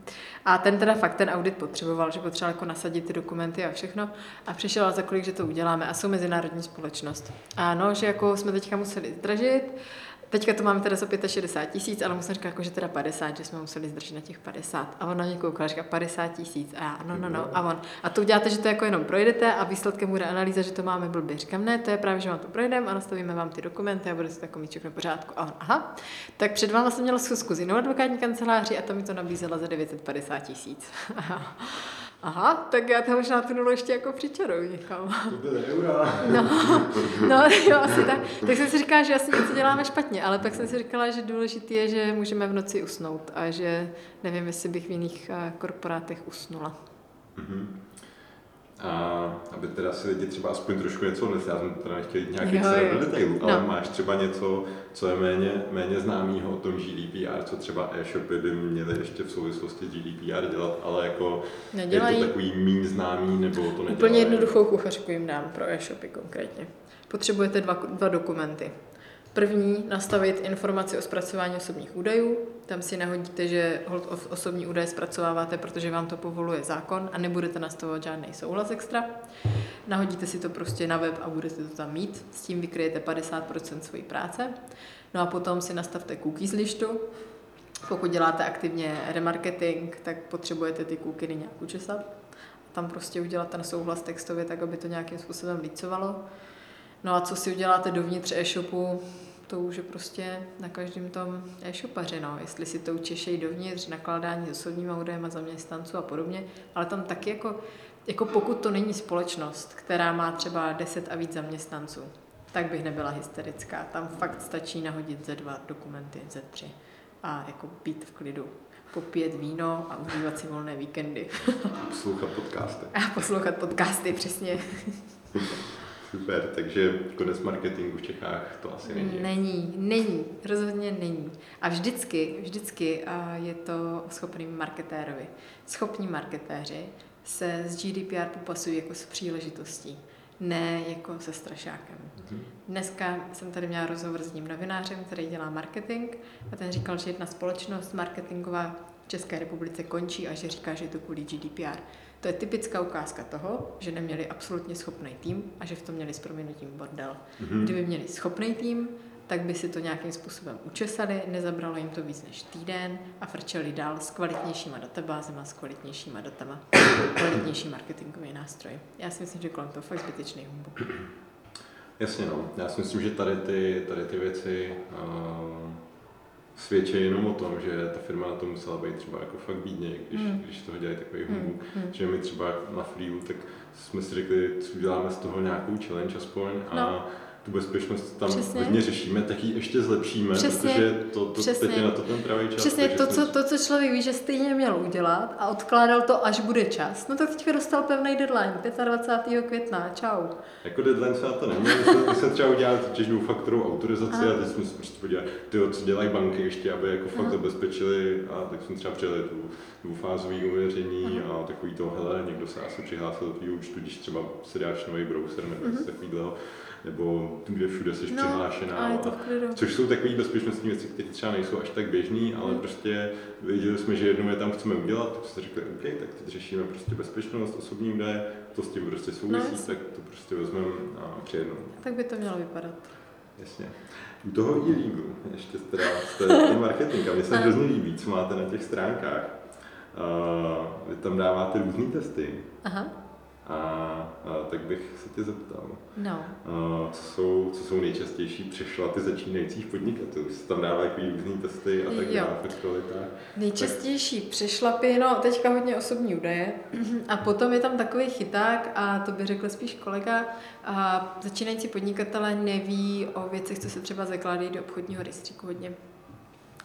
A ten teda fakt ten audit potřeboval, že potřeboval jako nasadit ty dokumenty a všechno. A přišel a za kolik, že to uděláme. A jsou mezinárodní společnost. A no, že jako jsme teďka museli zdražit, Teďka to máme teda za 65 tisíc, ale musím říkat, jako, že teda 50, že jsme museli zdržet na těch 50. A on na mě koukal, říká 50 tisíc. A já, no, no, no. A on, a to uděláte, že to jako jenom projedete a výsledkem bude analýza, že to máme blbě. Říkám, ne, to je právě, že vám to projedeme a nastavíme vám ty dokumenty a bude to jako mít v pořádku. A on, aha. Tak před váma jsem měla schůzku s jinou advokátní kanceláří a to mi to nabízela za 950 tisíc. Aha, tak já tam možná tu nulu ještě jako přičaruju někam. To byly eura. No, no jo, asi tak. Tak jsem si říkala, že asi něco děláme špatně, ale pak jsem si říkala, že důležité je, že můžeme v noci usnout a že nevím, jestli bych v jiných eh, korporátech usnula. Mhm. A aby teda si lidi třeba aspoň trošku něco odnesli, já jsem teda nechtěl jít nějak Jo, extra jo. do detailu, ale No. máš třeba něco, co je méně, méně známého o tom GDPR, co třeba e-shopy by měly ještě v souvislosti s GDPR dělat, ale jako Nedělají. je to takový méně známý, nebo to nedělají. Úplně jednoduchou kuchařku jim dám pro e-shopy konkrétně. Potřebujete dva, dva dokumenty. První, nastavit informaci o zpracování osobních údajů. Tam si nahodíte, že osobní údaje zpracováváte, protože vám to povoluje zákon a nebudete nastavovat žádný souhlas extra. Nahodíte si to prostě na web a budete to tam mít. S tím vykryjete 50% své práce. No a potom si nastavte cookies lištu. Pokud děláte aktivně remarketing, tak potřebujete ty cookiny nějak učesat. Tam prostě udělat ten souhlas textově tak, aby to nějakým způsobem lícovalo. No a co si uděláte dovnitř e-shopu, to už je prostě na každém tom e-shopaři, no. Jestli si to učešejí dovnitř, nakládání s osobními údajema zaměstnanců a podobně, ale tam taky jako, jako pokud to není společnost, která má třeba 10 a víc zaměstnanců, tak bych nebyla hysterická. Tam fakt stačí nahodit ze dva dokumenty, ze tři a jako být v klidu. Popít víno a užívat si volné víkendy. Poslouchat podcasty. A poslouchat podcasty, přesně. Super, takže konec marketingu v Čechách to asi není. Není, není, rozhodně není. A vždycky, vždycky a je to schopný marketérovi. Schopní marketéři se s GDPR popasují jako s příležitostí, ne jako se strašákem. Mhm. Dneska jsem tady měla rozhovor s ním novinářem, který dělá marketing a ten říkal, že jedna společnost marketingová v České republice končí a že říká, že je to kvůli GDPR. To je typická ukázka toho, že neměli absolutně schopný tým a že v tom měli s proměnutím bordel. Mhm. Kdyby měli schopný tým, tak by si to nějakým způsobem učesali, nezabralo jim to víc než týden a frčeli dál s kvalitnějšíma databázema, s kvalitnějšíma datama, kvalitnější marketingový nástroj. Já si myslím, že kolem toho fakt zbytečný humbuk. Jasně no, já si myslím, že tady ty, tady ty věci uh, svědčí jenom o tom, že ta firma na to musela být třeba jako fakt bídně, když, Hmm. když toho dělají takový humbuk. hmm. Že my třeba na Freeu, tak jsme si řekli, co uděláme z toho nějakou challenge aspoň a No. Tu bezpečnost tam Přesně. hodně řešíme, tak ji ještě zlepšíme, Přesně. protože to, to Přesně. teď je na to ten pravý čas. Přesně to co, to, co člověk ví, že stejně měl udělat a odkládal to, až bude čas, no tak teďka dostal pevný deadline, 25. května, čau. Jako deadline jsme na to neměli, my jsme, třeba udělali totiž dvoufaktorovou autorizaci Aha. a teď jsme si prostě podívali, tyjo, co dělají banky ještě, aby jako fakt zabezpečili a tak jsme třeba přijeli tu dvoufázový ověření a takový to, hele, někdo se asi přihlásil do účtu, když třeba si dáš nový browser nebo něco takového. Nebo kde všude jsi No, přihlášená. a je to. Což jsou takové bezpečnostní věci, které třeba nejsou až tak běžné, ale Hmm. prostě věděli jsme, že jednou je tam chceme udělat, tak jsme řekli, OK, tak teď řešíme prostě bezpečnost, osobní údaje, to s tím prostě souvisí, No, tak to prostě vezmeme a přejednou. Tak by to mělo vypadat. Jasně. U toho e-leagu, ještě teda to je ten marketing, a mně se hrozně líbí, co máte na těch stránkách. Uh, vy tam dáváte různé testy Aha, a, a tak bych se tě zeptal, no. uh, co, jsou, co jsou nejčastější přešlaty začínajících podnikatelů? Se tam dávají takový různý testy a tak dále? Nejčastější přešlapy, no teďka hodně osobní údaje a potom je tam takový chyták a to by řekl spíš kolega, a začínající podnikatelé neví o věcech, co se třeba zakládají do obchodního rejstříku hodně.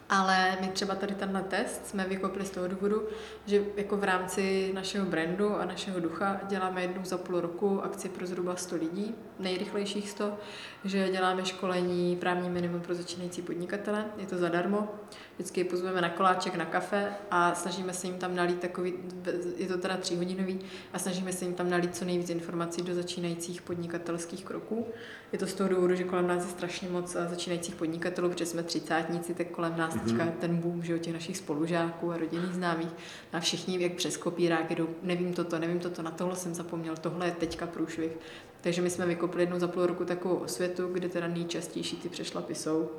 Ale my třeba tady tenhle test jsme vykopli z toho důvodu, že jako v rámci našeho brandu a našeho ducha děláme jednou za půl roku akci pro zhruba 100 lidí, nejrychlejších 100, že děláme školení právní minimum pro začínající podnikatele, je to zadarmo, vždycky je pozveme na koláček, na kafe a snažíme se jim tam nalít takový, je to teda tříhodinový, a snažíme se jim tam nalít co nejvíc informací do začínajících podnikatelských kroků. Je to z toho důvodu, že kolem nás je strašně moc eh, začínajících podnikatelů, protože jsme třicátníci, tak kolem nás Mhm. teďka ten boom, že těch našich spolužáků a rodinných známých. A všichni jak přes kopírák jdou, nevím toto, nevím toto, na tohle jsem zapomněl, tohle je teďka průšvih. Takže my jsme vykopli jednou za půl roku takovou osvětu, kde teda nejčastější ty přešlapy jsou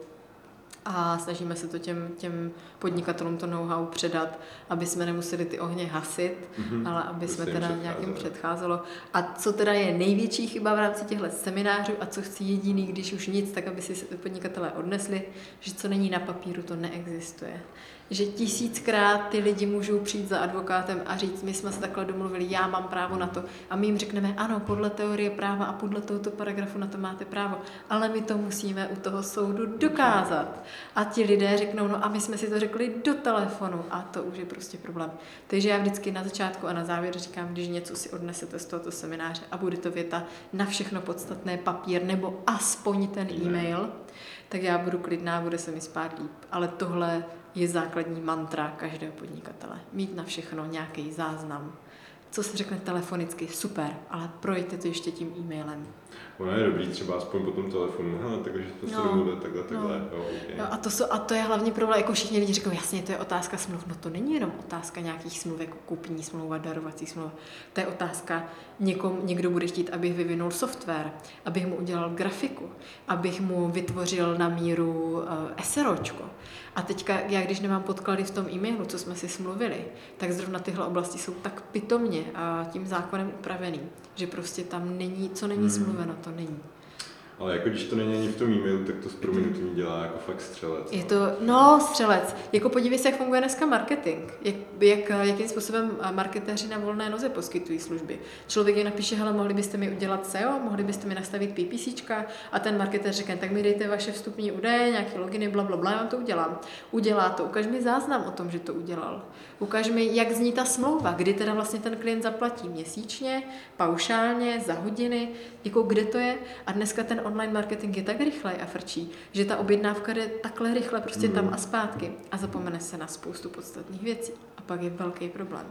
a snažíme se to těm, těm podnikatelům to know-how předat, aby jsme nemuseli ty ohně hasit, Mhm. ale aby Aby jsme teda nějakým předcházelo. A co teda je největší chyba v rámci těchto seminářů a co chci jediný, když už nic, tak aby si podnikatelé odnesli, že co není na papíru, to neexistuje. Že tisíckrát ty lidi můžou přijít za advokátem a říct, my jsme se takhle domluvili, já mám právo na to. A my jim řekneme, ano, podle teorie práva a podle tohoto paragrafu na to máte právo, ale my to musíme u toho soudu dokázat. A ti lidé řeknou, no a my jsme si to řekli do telefonu a to už je prostě problém. Takže já vždycky na začátku a na závěr říkám, když něco si odnesete z tohoto semináře a bude to věta na všechno podstatné papír nebo aspoň ten e-mail, tak já budu klidná, bude se mi spát líp. Ale tohle je základní mantra každého podnikatele. Mít na všechno nějaký záznam. Co se řekne telefonicky, super, ale projďte to ještě tím e-mailem. Ono je dobrý třeba aspoň po tom telefonu, hele, takže to se No, domluvili takhle, takhle, no. jo, okay. Jo, a, to jsou, a to je hlavní problém, jako všichni lidi říkají, jasně, to je otázka smluv. No to není jenom otázka nějakých smluv, jako kupní smlouva, darovací smlouva. To je otázka, někom, někdo bude chtít, abych vyvinul software, abych mu udělal grafiku, abych mu vytvořil na míru uh, SROčko. A teďka, já když nemám podklady v tom e-mailu, co jsme si smluvili, tak zrovna tyhle oblasti jsou tak pitomně a tím zákonem upravený, že prostě tam není, co není Hmm. smluveno, to není. Ale jako když to není ani v tom e-mailu, tak to s prominutím dělá jako fakt střelec. Je to, no, střelec. Jako podívej se, jak funguje dneska marketing. Jak, jak, jakým způsobem marketéři na volné noze poskytují služby. Člověk jim napíše, hele, mohli byste mi udělat SEO, mohli byste mi nastavit PPCčka a ten marketéř řekne, tak mi dejte vaše vstupní údaje, nějaké loginy, bla, bla, bla, já vám to udělám. Udělá to, ukaž mi záznam o tom, že to udělal. Ukaž mi, jak zní ta smlouva, kdy teda vlastně ten klient zaplatí měsíčně, paušálně, za hodiny, jako kde to je. A dneska ten online marketing je tak rychlej a frčí, že ta objednávka jde takhle rychle prostě tam a zpátky a zapomene se na spoustu podstatných věcí. A pak je velký problém.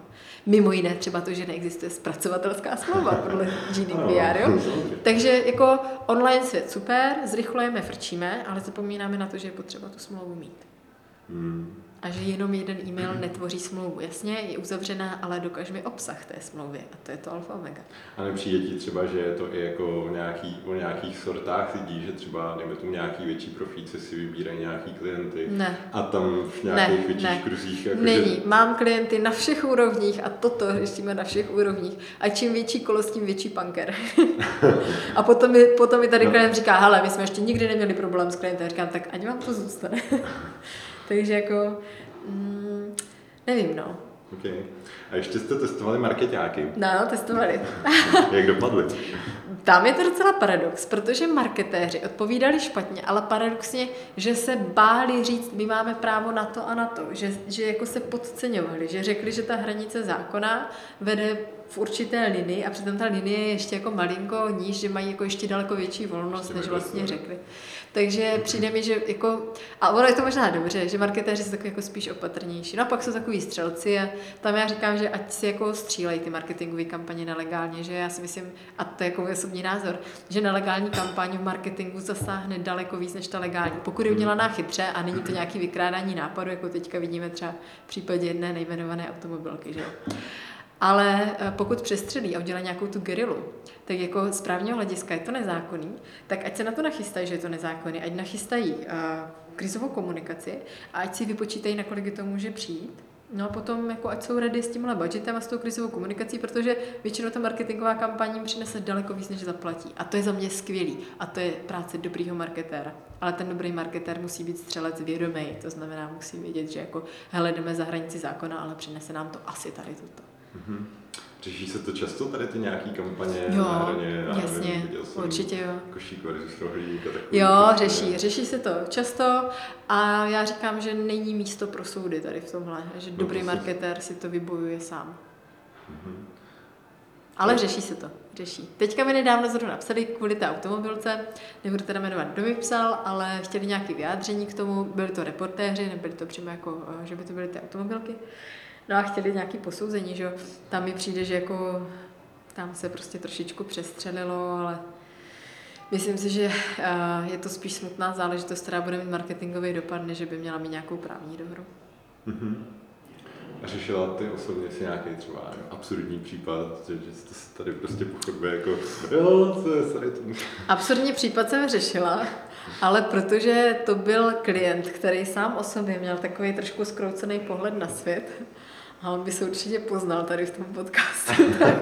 Mimo jiné třeba to, že neexistuje zpracovatelská smlouva podle GDPR, jo? Takže jako online svět super, zrychlujeme, frčíme, ale zapomínáme na to, že je potřeba tu smlouvu mít. Hmm. A že jenom jeden e-mail netvoří smlouvu. Jasně, je uzavřená, ale dokaž mi obsah té smlouvy. A to je to alfa omega. A nepřijde ti třeba, že je to i jako nějaký, o nějakých sortách lidí, že třeba, dejme tomu nějaký větší profíci si vybírají nějaký klienty Ne. a tam v nějakých Ne, větších ne. kruzích jako Není. Že, Mám klienty na všech úrovních a toto řešíme na všech úrovních. A čím větší kolo, s tím větší punker. a potom mi, potom mi tady No. klient říká, hele, my jsme ještě nikdy neměli problém s klientem. Říkám, tak ať vám to zůstane. Takže jako, mm, nevím, no. okay. A ještě jste testovali marketáky. No, testovali. Jak dopadly? Tam je to docela paradox, protože marketéři odpovídali špatně, ale paradoxně, že se báli říct, my máme právo na to a na to, že, že jako se podceňovali, že řekli, že ta hranice zákona vede v určité linii a přitom ta linie je ještě jako malinko níž, že mají jako ještě daleko větší volnost, Ještě než vlastně no. řekli. Takže přijde mi, že jako, a ono je to možná dobře, že marketéři jsou takový jako spíš opatrnější. No a pak jsou takový střelci a tam já říkám, že ať si jako střílejí ty marketingové kampaně nelegálně, že já si myslím, a to jako osobní názor, že nelegální kampaň v marketingu zasáhne daleko víc než ta legální. Pokud je udělaná chytře a není to nějaký vykrádání nápadu, jako teďka vidíme třeba v případě jedné nejmenované automobilky. Že? Ale eh, pokud přestřelí a udělá nějakou tu gerilu, tak jako z právního hlediska je to nezákonný, tak ať se na to nachystají, že je to nezákonný, ať nachystají uh, krizovou komunikaci a ať si vypočítají, nakolik to může přijít. No a potom, jako ať jsou ready s tímhle budgetem a s tou krizovou komunikací, protože většinou ta marketingová kampaň jim přinese daleko víc, než zaplatí. A to je za mě skvělý. A to je práce dobrýho marketéra. Ale ten dobrý marketér musí být střelec vědomý. To znamená, musí vědět, že jako, hele, jdeme za hranici zákona, ale přinese nám to asi tady toto. Mm-hmm. Řeší se to často tady ty nějaký kampaně jo, na hraně? jasně, nevím, určitě jo. Košík versus rohlík a takový. Jo, řeší, řeší se to často a já říkám, že není místo pro soudy tady v tomhle, že no dobrý marketér si to vybojuje sám. Mm-hmm. Ale řeší se to, řeší. Teďka mi nedávno zrovna napsali kvůli té automobilce, nebudu teda jmenovat, kdo mi psal, ale chtěli nějaké vyjádření k tomu, byli to reportéři, nebyli to přímo jako, eh, že by to byly ty automobilky. No a chtěli nějaký posouzení, že tam mi přijde, že jako tam se prostě trošičku přestřelilo, ale myslím si, že uh, je to spíš smutná záležitost, která bude mít marketingový dopad, než by měla mít nějakou právní dohru. Mm-hmm. A řešila ty osobně si nějaký třeba absurdní případ, že, že jste se tady prostě po chodbě jako, jo, co je tady to Absurdní případ jsem řešila, ale protože to byl klient, který sám o sobě měl takový trošku skroucený pohled na svět, a on by se určitě poznal tady v tom podcastu, tak,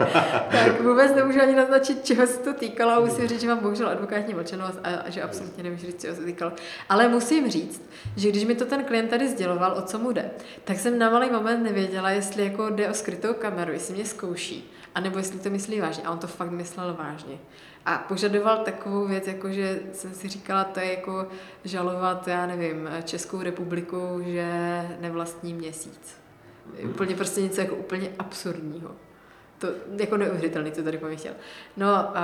tak vůbec nemůžu ani naznačit, čeho se to týkalo a musím říct, že mám bohužel advokátní mlčenost a, a že absolutně nemůžu říct, čeho se týkalo. Ale musím říct, že když mi to ten klient tady sděloval, o co mu jde, tak jsem na malý moment nevěděla, jestli jako jde o skrytou kameru, jestli mě zkouší, anebo jestli to myslí vážně. A on to fakt myslel vážně. A požadoval takovou věc, jako že jsem si říkala, to je jako žalovat, já nevím, Českou republiku, že nevlastní měsíc. Úplně prostě něco jako úplně absurdního. To jako neuvěřitelný, co tady po chtěl. No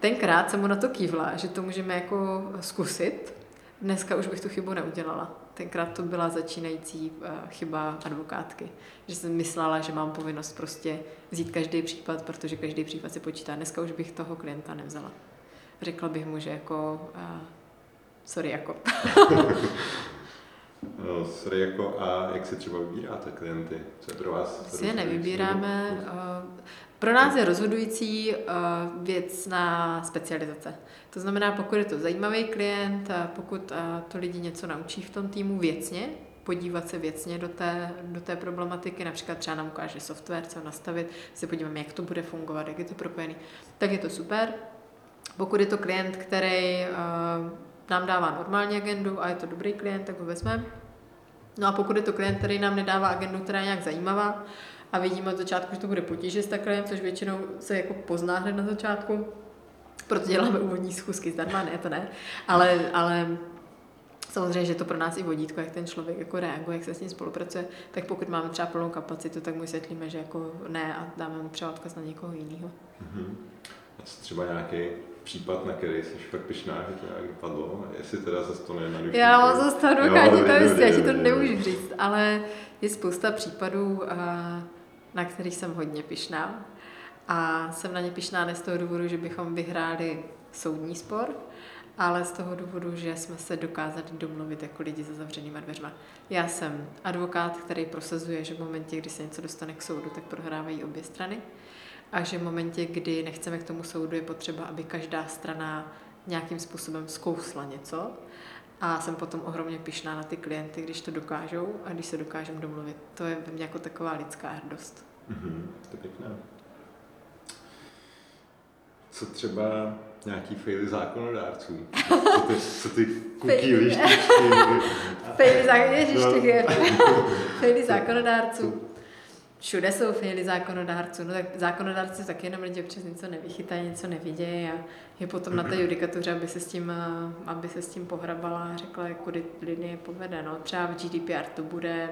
tenkrát jsem mu na to kývla, že to můžeme jako zkusit. Dneska už bych tu chybu neudělala. Tenkrát to byla začínající chyba advokátky. Že jsem myslela, že mám povinnost prostě vzít každý případ, protože každý případ se počítá. Dneska už bych toho klienta nevzala. Řekla bych mu, že jako... Uh, sorry, jako. No, sorry, jako a jak se třeba vybíráte klienty? Co je pro vás? Si je nevybíráme. Eh, pro nás je rozhodující eh, věcná specializace. To znamená, pokud je to zajímavý klient, pokud eh, to lidi něco naučí v tom týmu věcně, podívat se věcně do té, do té problematiky, například třeba nám ukáže software, co nastavit, se podíváme, jak to bude fungovat, jak je to propojený, tak je to super. Pokud je to klient, který nám dává normální agendu a je to dobrý klient, tak ho vezmeme. No a pokud je to klient, který nám nedává agendu, která je nějak zajímavá a vidíme od začátku, že to bude potíže s klient, což většinou se jako pozná hned na začátku, proto děláme úvodní schůzky zdarma, ne, to ne, ale, ale Samozřejmě, že to pro nás i vodítko, jak ten člověk jako reaguje, jak se s ním spolupracuje, tak pokud máme třeba plnou kapacitu, tak mu vysvětlíme, že jako ne a dáme mu třeba odkaz na někoho jiného. Mm-hmm. Třeba nějaký případ, na který jsi fakt pišná, že to nějak dopadlo, jestli teda zase to nejednodušší. Já mám zase to advokátní tajemství, já ti to nemůžu říct, ale je spousta případů, na kterých jsem hodně pišná. A jsem na ně pišná ne z toho důvodu, že bychom vyhráli soudní spor, ale z toho důvodu, že jsme se dokázali domluvit jako lidi za zavřenýma dveřma. Já jsem advokát, který prosazuje, že v momentě, kdy se něco dostane k soudu, tak prohrávají obě strany a že v momentě, kdy nechceme k tomu soudu, je potřeba, aby každá strana nějakým způsobem zkousla něco. A jsem potom ohromně pišná na ty klienty, když to dokážou a když se dokážeme domluvit. To je ve mně jako taková lidská hrdost. Mm-hmm, to je pěkné. Co třeba nějaký faily zákonodárců? Co ty, co ty kuky, lištičky? faily zákonodárců. Všude jsou faily zákonodárců, no tak zákonodárci taky jenom lidi občas něco nevychytají, něco nevidějí a je potom na té judikatuře, aby se s tím, eh, aby se s tím pohrabala a řekla, kudy linie povede. No, třeba v GDPR to bude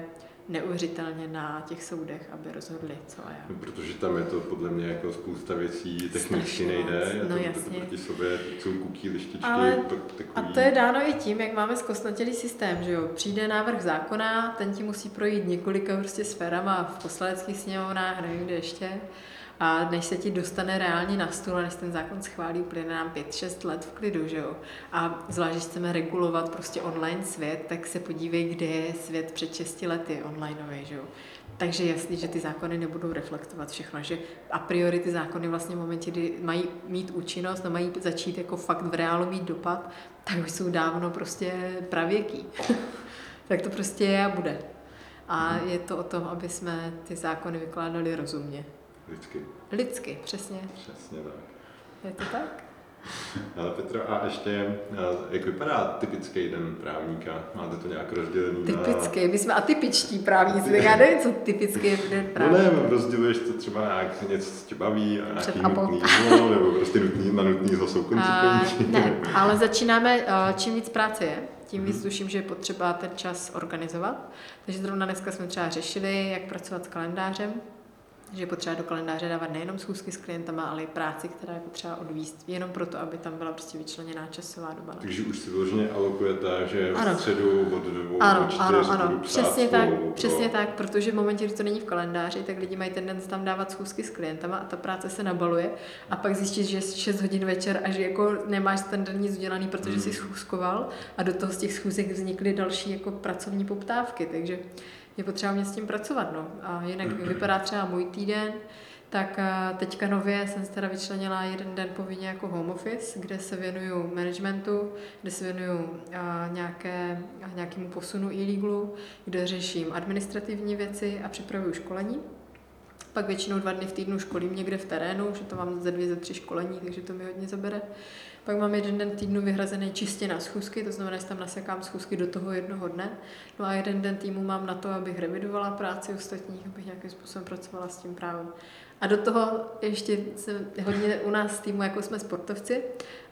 neuvěřitelně na těch soudech, aby rozhodli, co a jak. No, protože tam je to podle mě jako spousta věcí technicky nejde, no, jasně. proti sobě jsou kuky, lištičky, Ale, takový... A to je dáno i tím, jak máme zkostnatělý systém, že jo. Přijde návrh zákona, ten ti musí projít několika prostě sférama v poslaneckých sněmovnách, nevím kde ještě, A než se ti dostane reálně na stůl, a než ten zákon schválí, uplyne nám 5-6 let v klidu, že jo. A zvlášť, když chceme regulovat prostě online svět, tak se podívej, kde je svět před 6 lety onlineový, že jo. Takže jasný, že ty zákony nebudou reflektovat všechno, že a priori ty zákony vlastně v momentě, kdy mají mít účinnost a mají začít jako fakt v reálu mít dopad, tak už jsou dávno prostě pravěký. tak to prostě je a bude. A je to o tom, aby jsme ty zákony vykládali rozumně. Lidsky. Lidsky, přesně. Přesně tak. Je to tak? Ale Petro, a ještě, jak vypadá typický den právníka? Máte to nějak rozdělený Typický, my jsme atypičtí právníci, tak já nevím, co typický je den právníka. No ne, rozděluješ to třeba nějak něco, co tě baví a nějaký nutný no, nebo prostě nutný, na nutný zase jsou Ne, ale začínáme, čím víc práce je, tím víc mhm. tuším, že je potřeba ten čas organizovat. Takže zrovna dneska jsme třeba řešili, jak pracovat s kalendářem, že je potřeba do kalendáře dávat nejenom schůzky s klientama, ale i práci, která je potřeba odvíst, jenom proto, aby tam byla prostě vyčleněná časová doba. Takže už si vyloženě alokujete, že v středu od dvou ano, do ano, ano, přesně tak, pro... přesně tak, protože v momentě, kdy to není v kalendáři, tak lidi mají tendenci tam dávat schůzky s klientama a ta práce se nabaluje a pak zjistíš, že je 6 hodin večer a že jako nemáš ten den nic udělaný, protože hmm. jsi schůzkoval a do toho z těch schůzek vznikly další jako pracovní poptávky, takže je potřeba mě s tím pracovat. No. A jinak vypadá třeba můj týden, tak eh, teďka nově jsem se teda vyčlenila jeden den povinně jako home office, kde se věnuju managementu, kde se věnuju eh, nějaké, nějakému posunu e-legalu, kde řeším administrativní věci a připravuju školení. Pak většinou dva dny v týdnu školím někde v terénu, že to mám ze dvě, ze tři školení, takže to mi hodně zabere. Pak mám jeden den týdnu vyhrazený čistě na schůzky, to znamená, že tam nasekám schůzky do toho jednoho dne. No a jeden den týmu mám na to, abych revidovala práci ostatních, abych nějakým způsobem pracovala s tím právem. A do toho ještě jsem hodně u nás týmu, jako jsme sportovci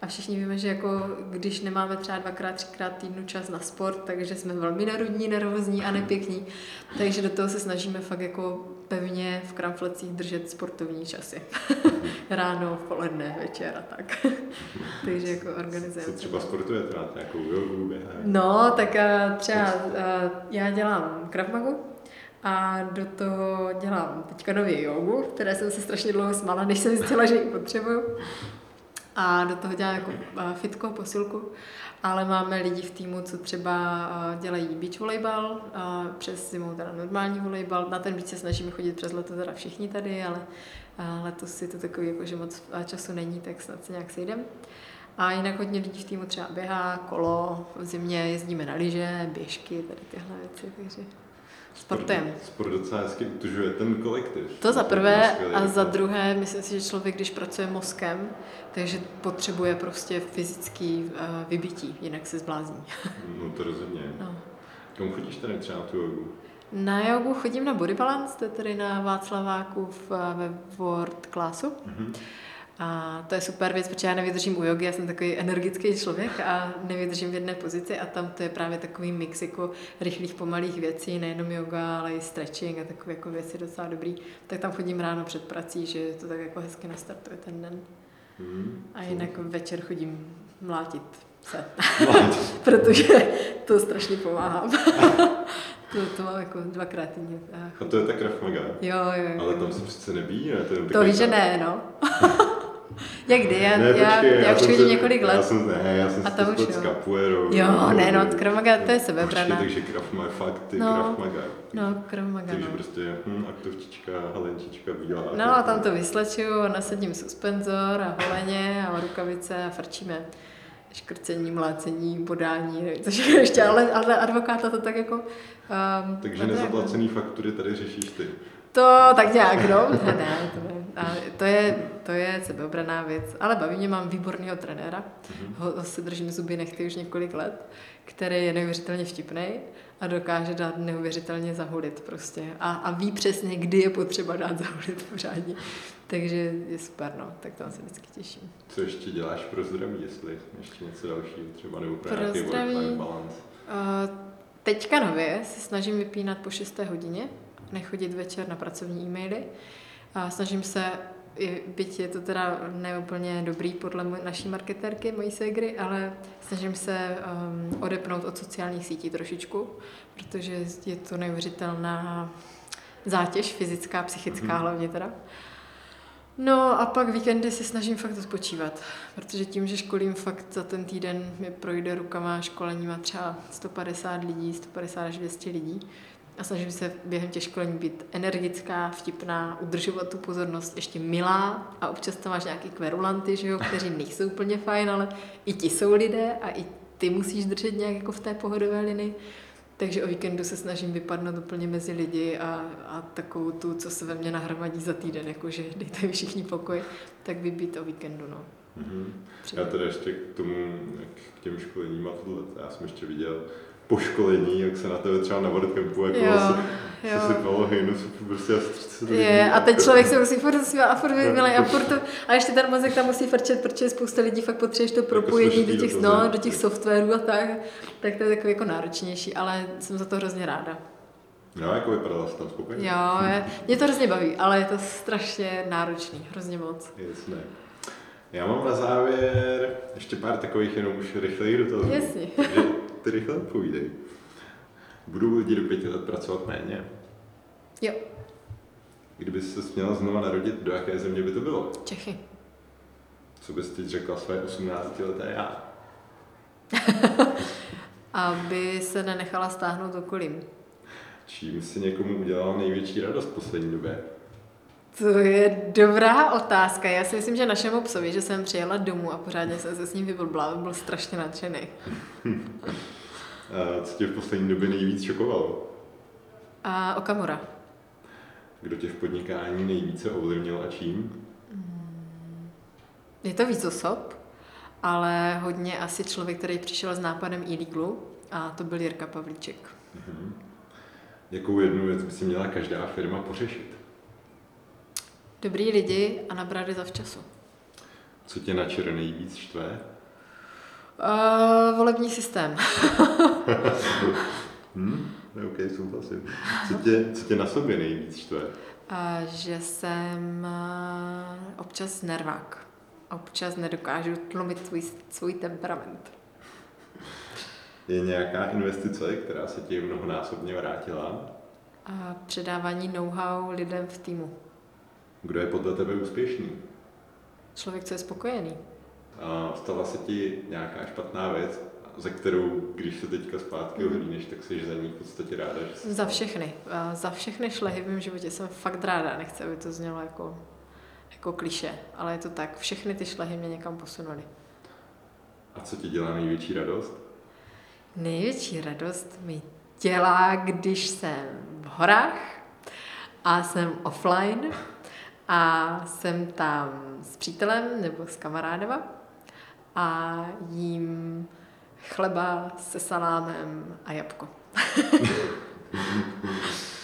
a všichni víme, že jako když nemáme třeba dvakrát, třikrát týdnu čas na sport, takže jsme velmi nerudní, nervózní a nepěkní. Takže do toho se snažíme fakt jako pevně v kramflecích držet sportovní časy. Ráno, v poledne, večer a tak. takže jako organizujeme. Co třeba sportujete? Máte nějakou jogu, No, tak třeba já dělám Krav Magu, a do toho dělám teďka nově jogu, které jsem se strašně dlouho smála, než jsem zjistila, že ji potřebuju. A do toho dělám jako fitko, posilku. Ale máme lidi v týmu, co třeba dělají beach volejbal, přes zimu teda normální volejbal. Na ten beach se snažíme chodit přes leto teda všichni tady, ale letos si to takový, jako, že moc času není, tak snad se nějak sejdem. A jinak hodně lidí v týmu třeba běhá, kolo, v zimě jezdíme na lyže, běžky, tady tyhle věci, takže sportem. Sport docela hezky utužuje ten kolektiv. To za prvé a za druhé, myslím si, že člověk, když pracuje mozkem, takže potřebuje prostě fyzický uh, vybití, jinak se zblázní. no to rozhodně. No. Kam chodíš tady třeba tu jogu? Na jogu chodím na Body Balance, to je tady na Václaváku v, eh, ve World Classu. Mm-hmm. A to je super věc, protože já nevydržím u jogy, já jsem takový energický člověk a nevydržím v jedné pozici a tam to je právě takový mix jako rychlých, pomalých věcí, nejenom yoga, ale i stretching a takové jako věci docela dobrý. Tak tam chodím ráno před prací, že to tak jako hezky nastartuje ten den. Hmm. A jinak večer chodím mlátit se, protože to strašně pomáhá. To, to mám jako dvakrát týdně. A to je ta Krav? Jo, jo, jo. Ale tam se přece nebíjí, ne? To, to víš, že ne, no. Jak kdy? Já, ne, já, počkej, já, já už se, několik let. Já jsem, ne, já jsem a to už, s capoeirou. Jo, ne, no, Krav Maga, to je sebebrana. takže Krav Maga, fakt ty no, Krav Maga. No, Krav Maga, Takže no. prostě hm, aktovčička, halenčička, bílá. No a tam to vyslečuju, nasadím suspenzor a holeně a rukavice a frčíme škrcení, mlácení, bodání, nevím, co ještě, ale, ale advokáta to tak jako... Um, Takže nezaplacený faktury tady řešíš ty. To tak nějak, no. Ne, ne, to, ne. To, je, to je sebeobraná věc. Ale baví mě, mám výborného trenéra. Mm-hmm. Ho, ho si držím zuby nechty už několik let, který je neuvěřitelně vtipný a dokáže dát neuvěřitelně zahulit prostě. A, a ví přesně, kdy je potřeba dát zahulit pořádně. Takže je super, no. Tak to se vždycky těším. Co ještě děláš pro zdraví, jestli ještě něco dalšího, třeba nebo pro, pro zdraví, balance? Uh, teďka nově se snažím vypínat po 6. hodině, nechodit večer na pracovní e-maily. A snažím se, byť je to teda neúplně dobrý podle naší marketérky, mojí segry, ale snažím se um, odepnout od sociálních sítí trošičku, protože je to neuvěřitelná zátěž, fyzická, psychická mm. hlavně teda. No a pak víkendy se snažím fakt odpočívat, protože tím, že školím fakt za ten týden mi projde rukama školeníma třeba 150 lidí, 150 až 200 lidí a snažím se během těch školení být energická, vtipná, udržovat tu pozornost, ještě milá a občas tam máš nějaký kverulanty, že jo, kteří nejsou úplně fajn, ale i ti jsou lidé a i ty musíš držet nějak jako v té pohodové linii. Takže o víkendu se snažím vypadnout úplně mezi lidi a, a takovou tu, co se ve mně nahromadí za týden, jakože dejte mi všichni pokoj, tak vybít o víkendu, no. Mm-hmm. Já teda ještě k tomu, k těm školením a tohle, já jsem ještě viděl po školení, jak se na tebe třeba na WordCampu jako jo, se, jo. se sypalo hejnu, prostě asi 30 Je, a teď člověk se musí furt zasmívat a furt vymilej a furt to, a ještě ten mozek tam musí frčet, protože spousta lidí fakt potřebuješ to jako propojení do těch, no, do těch softwarů a tak, tak to je takový jako náročnější, ale jsem za to hrozně ráda. Jo, jako vypadala jsi tam spokojeně. Jo, je, mě to hrozně baví, ale je to strašně náročný, hrozně moc. Jasně. Já mám na závěr ještě pár takových jenom už rychlejch dotazů. Jasně. Ty rychle odpovídej. Budou lidi do pěti let pracovat méně? Jo. Kdyby se měla znova narodit, do jaké země by to bylo? Čechy. Co bys teď řekla své 18 leté já? Aby se nenechala stáhnout okolím. Čím si někomu udělal největší radost v poslední době? To je dobrá otázka. Já si myslím, že našemu psovi, že jsem přijela domů a pořádně jsem se s ním vyblbla, byl strašně nadšený. a co tě v poslední době nejvíc šokovalo? A Okamura. Kdo tě v podnikání nejvíce ovlivnil a čím? Je to víc osob, ale hodně asi člověk, který přišel s nápadem e a to byl Jirka Pavlíček. Mhm. Jakou jednu věc by si měla každá firma pořešit? Dobrý lidi a nabrat je zavčasu. Co tě na čer nejvíc štve? Uh, volební systém. hmm, ok, souhlasím. Co tě, co tě na sobě nejvíc štve? Uh, že jsem uh, občas nervák. Občas nedokážu tlumit svůj, svůj temperament. Je nějaká investice, která se ti mnohonásobně vrátila? Uh, předávání know-how lidem v týmu. Kdo je podle tebe úspěšný? Člověk, co je spokojený. A stala se ti nějaká špatná věc, za kterou, když se teďka zpátky mm. ohlídneš, tak jsi za ní v podstatě ráda? Že za všechny. Za všechny šlehy v mém životě jsem fakt ráda. Nechci, aby to znělo jako, jako kliše, ale je to tak. Všechny ty šlehy mě někam posunuly. A co ti dělá největší radost? Největší radost mi dělá, když jsem v horách a jsem offline a jsem tam s přítelem nebo s kamarádama a jím chleba se salámem a jabko.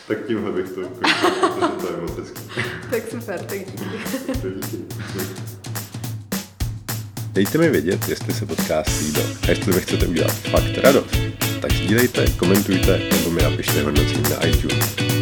tak tímhle bych to ukončil, protože to je moc hezký. tak super, tak díky. Dejte mi vědět, jestli se podcast líbil a jestli vy chcete udělat fakt radost, tak sdílejte, komentujte nebo mi napište hodnocení na iTunes.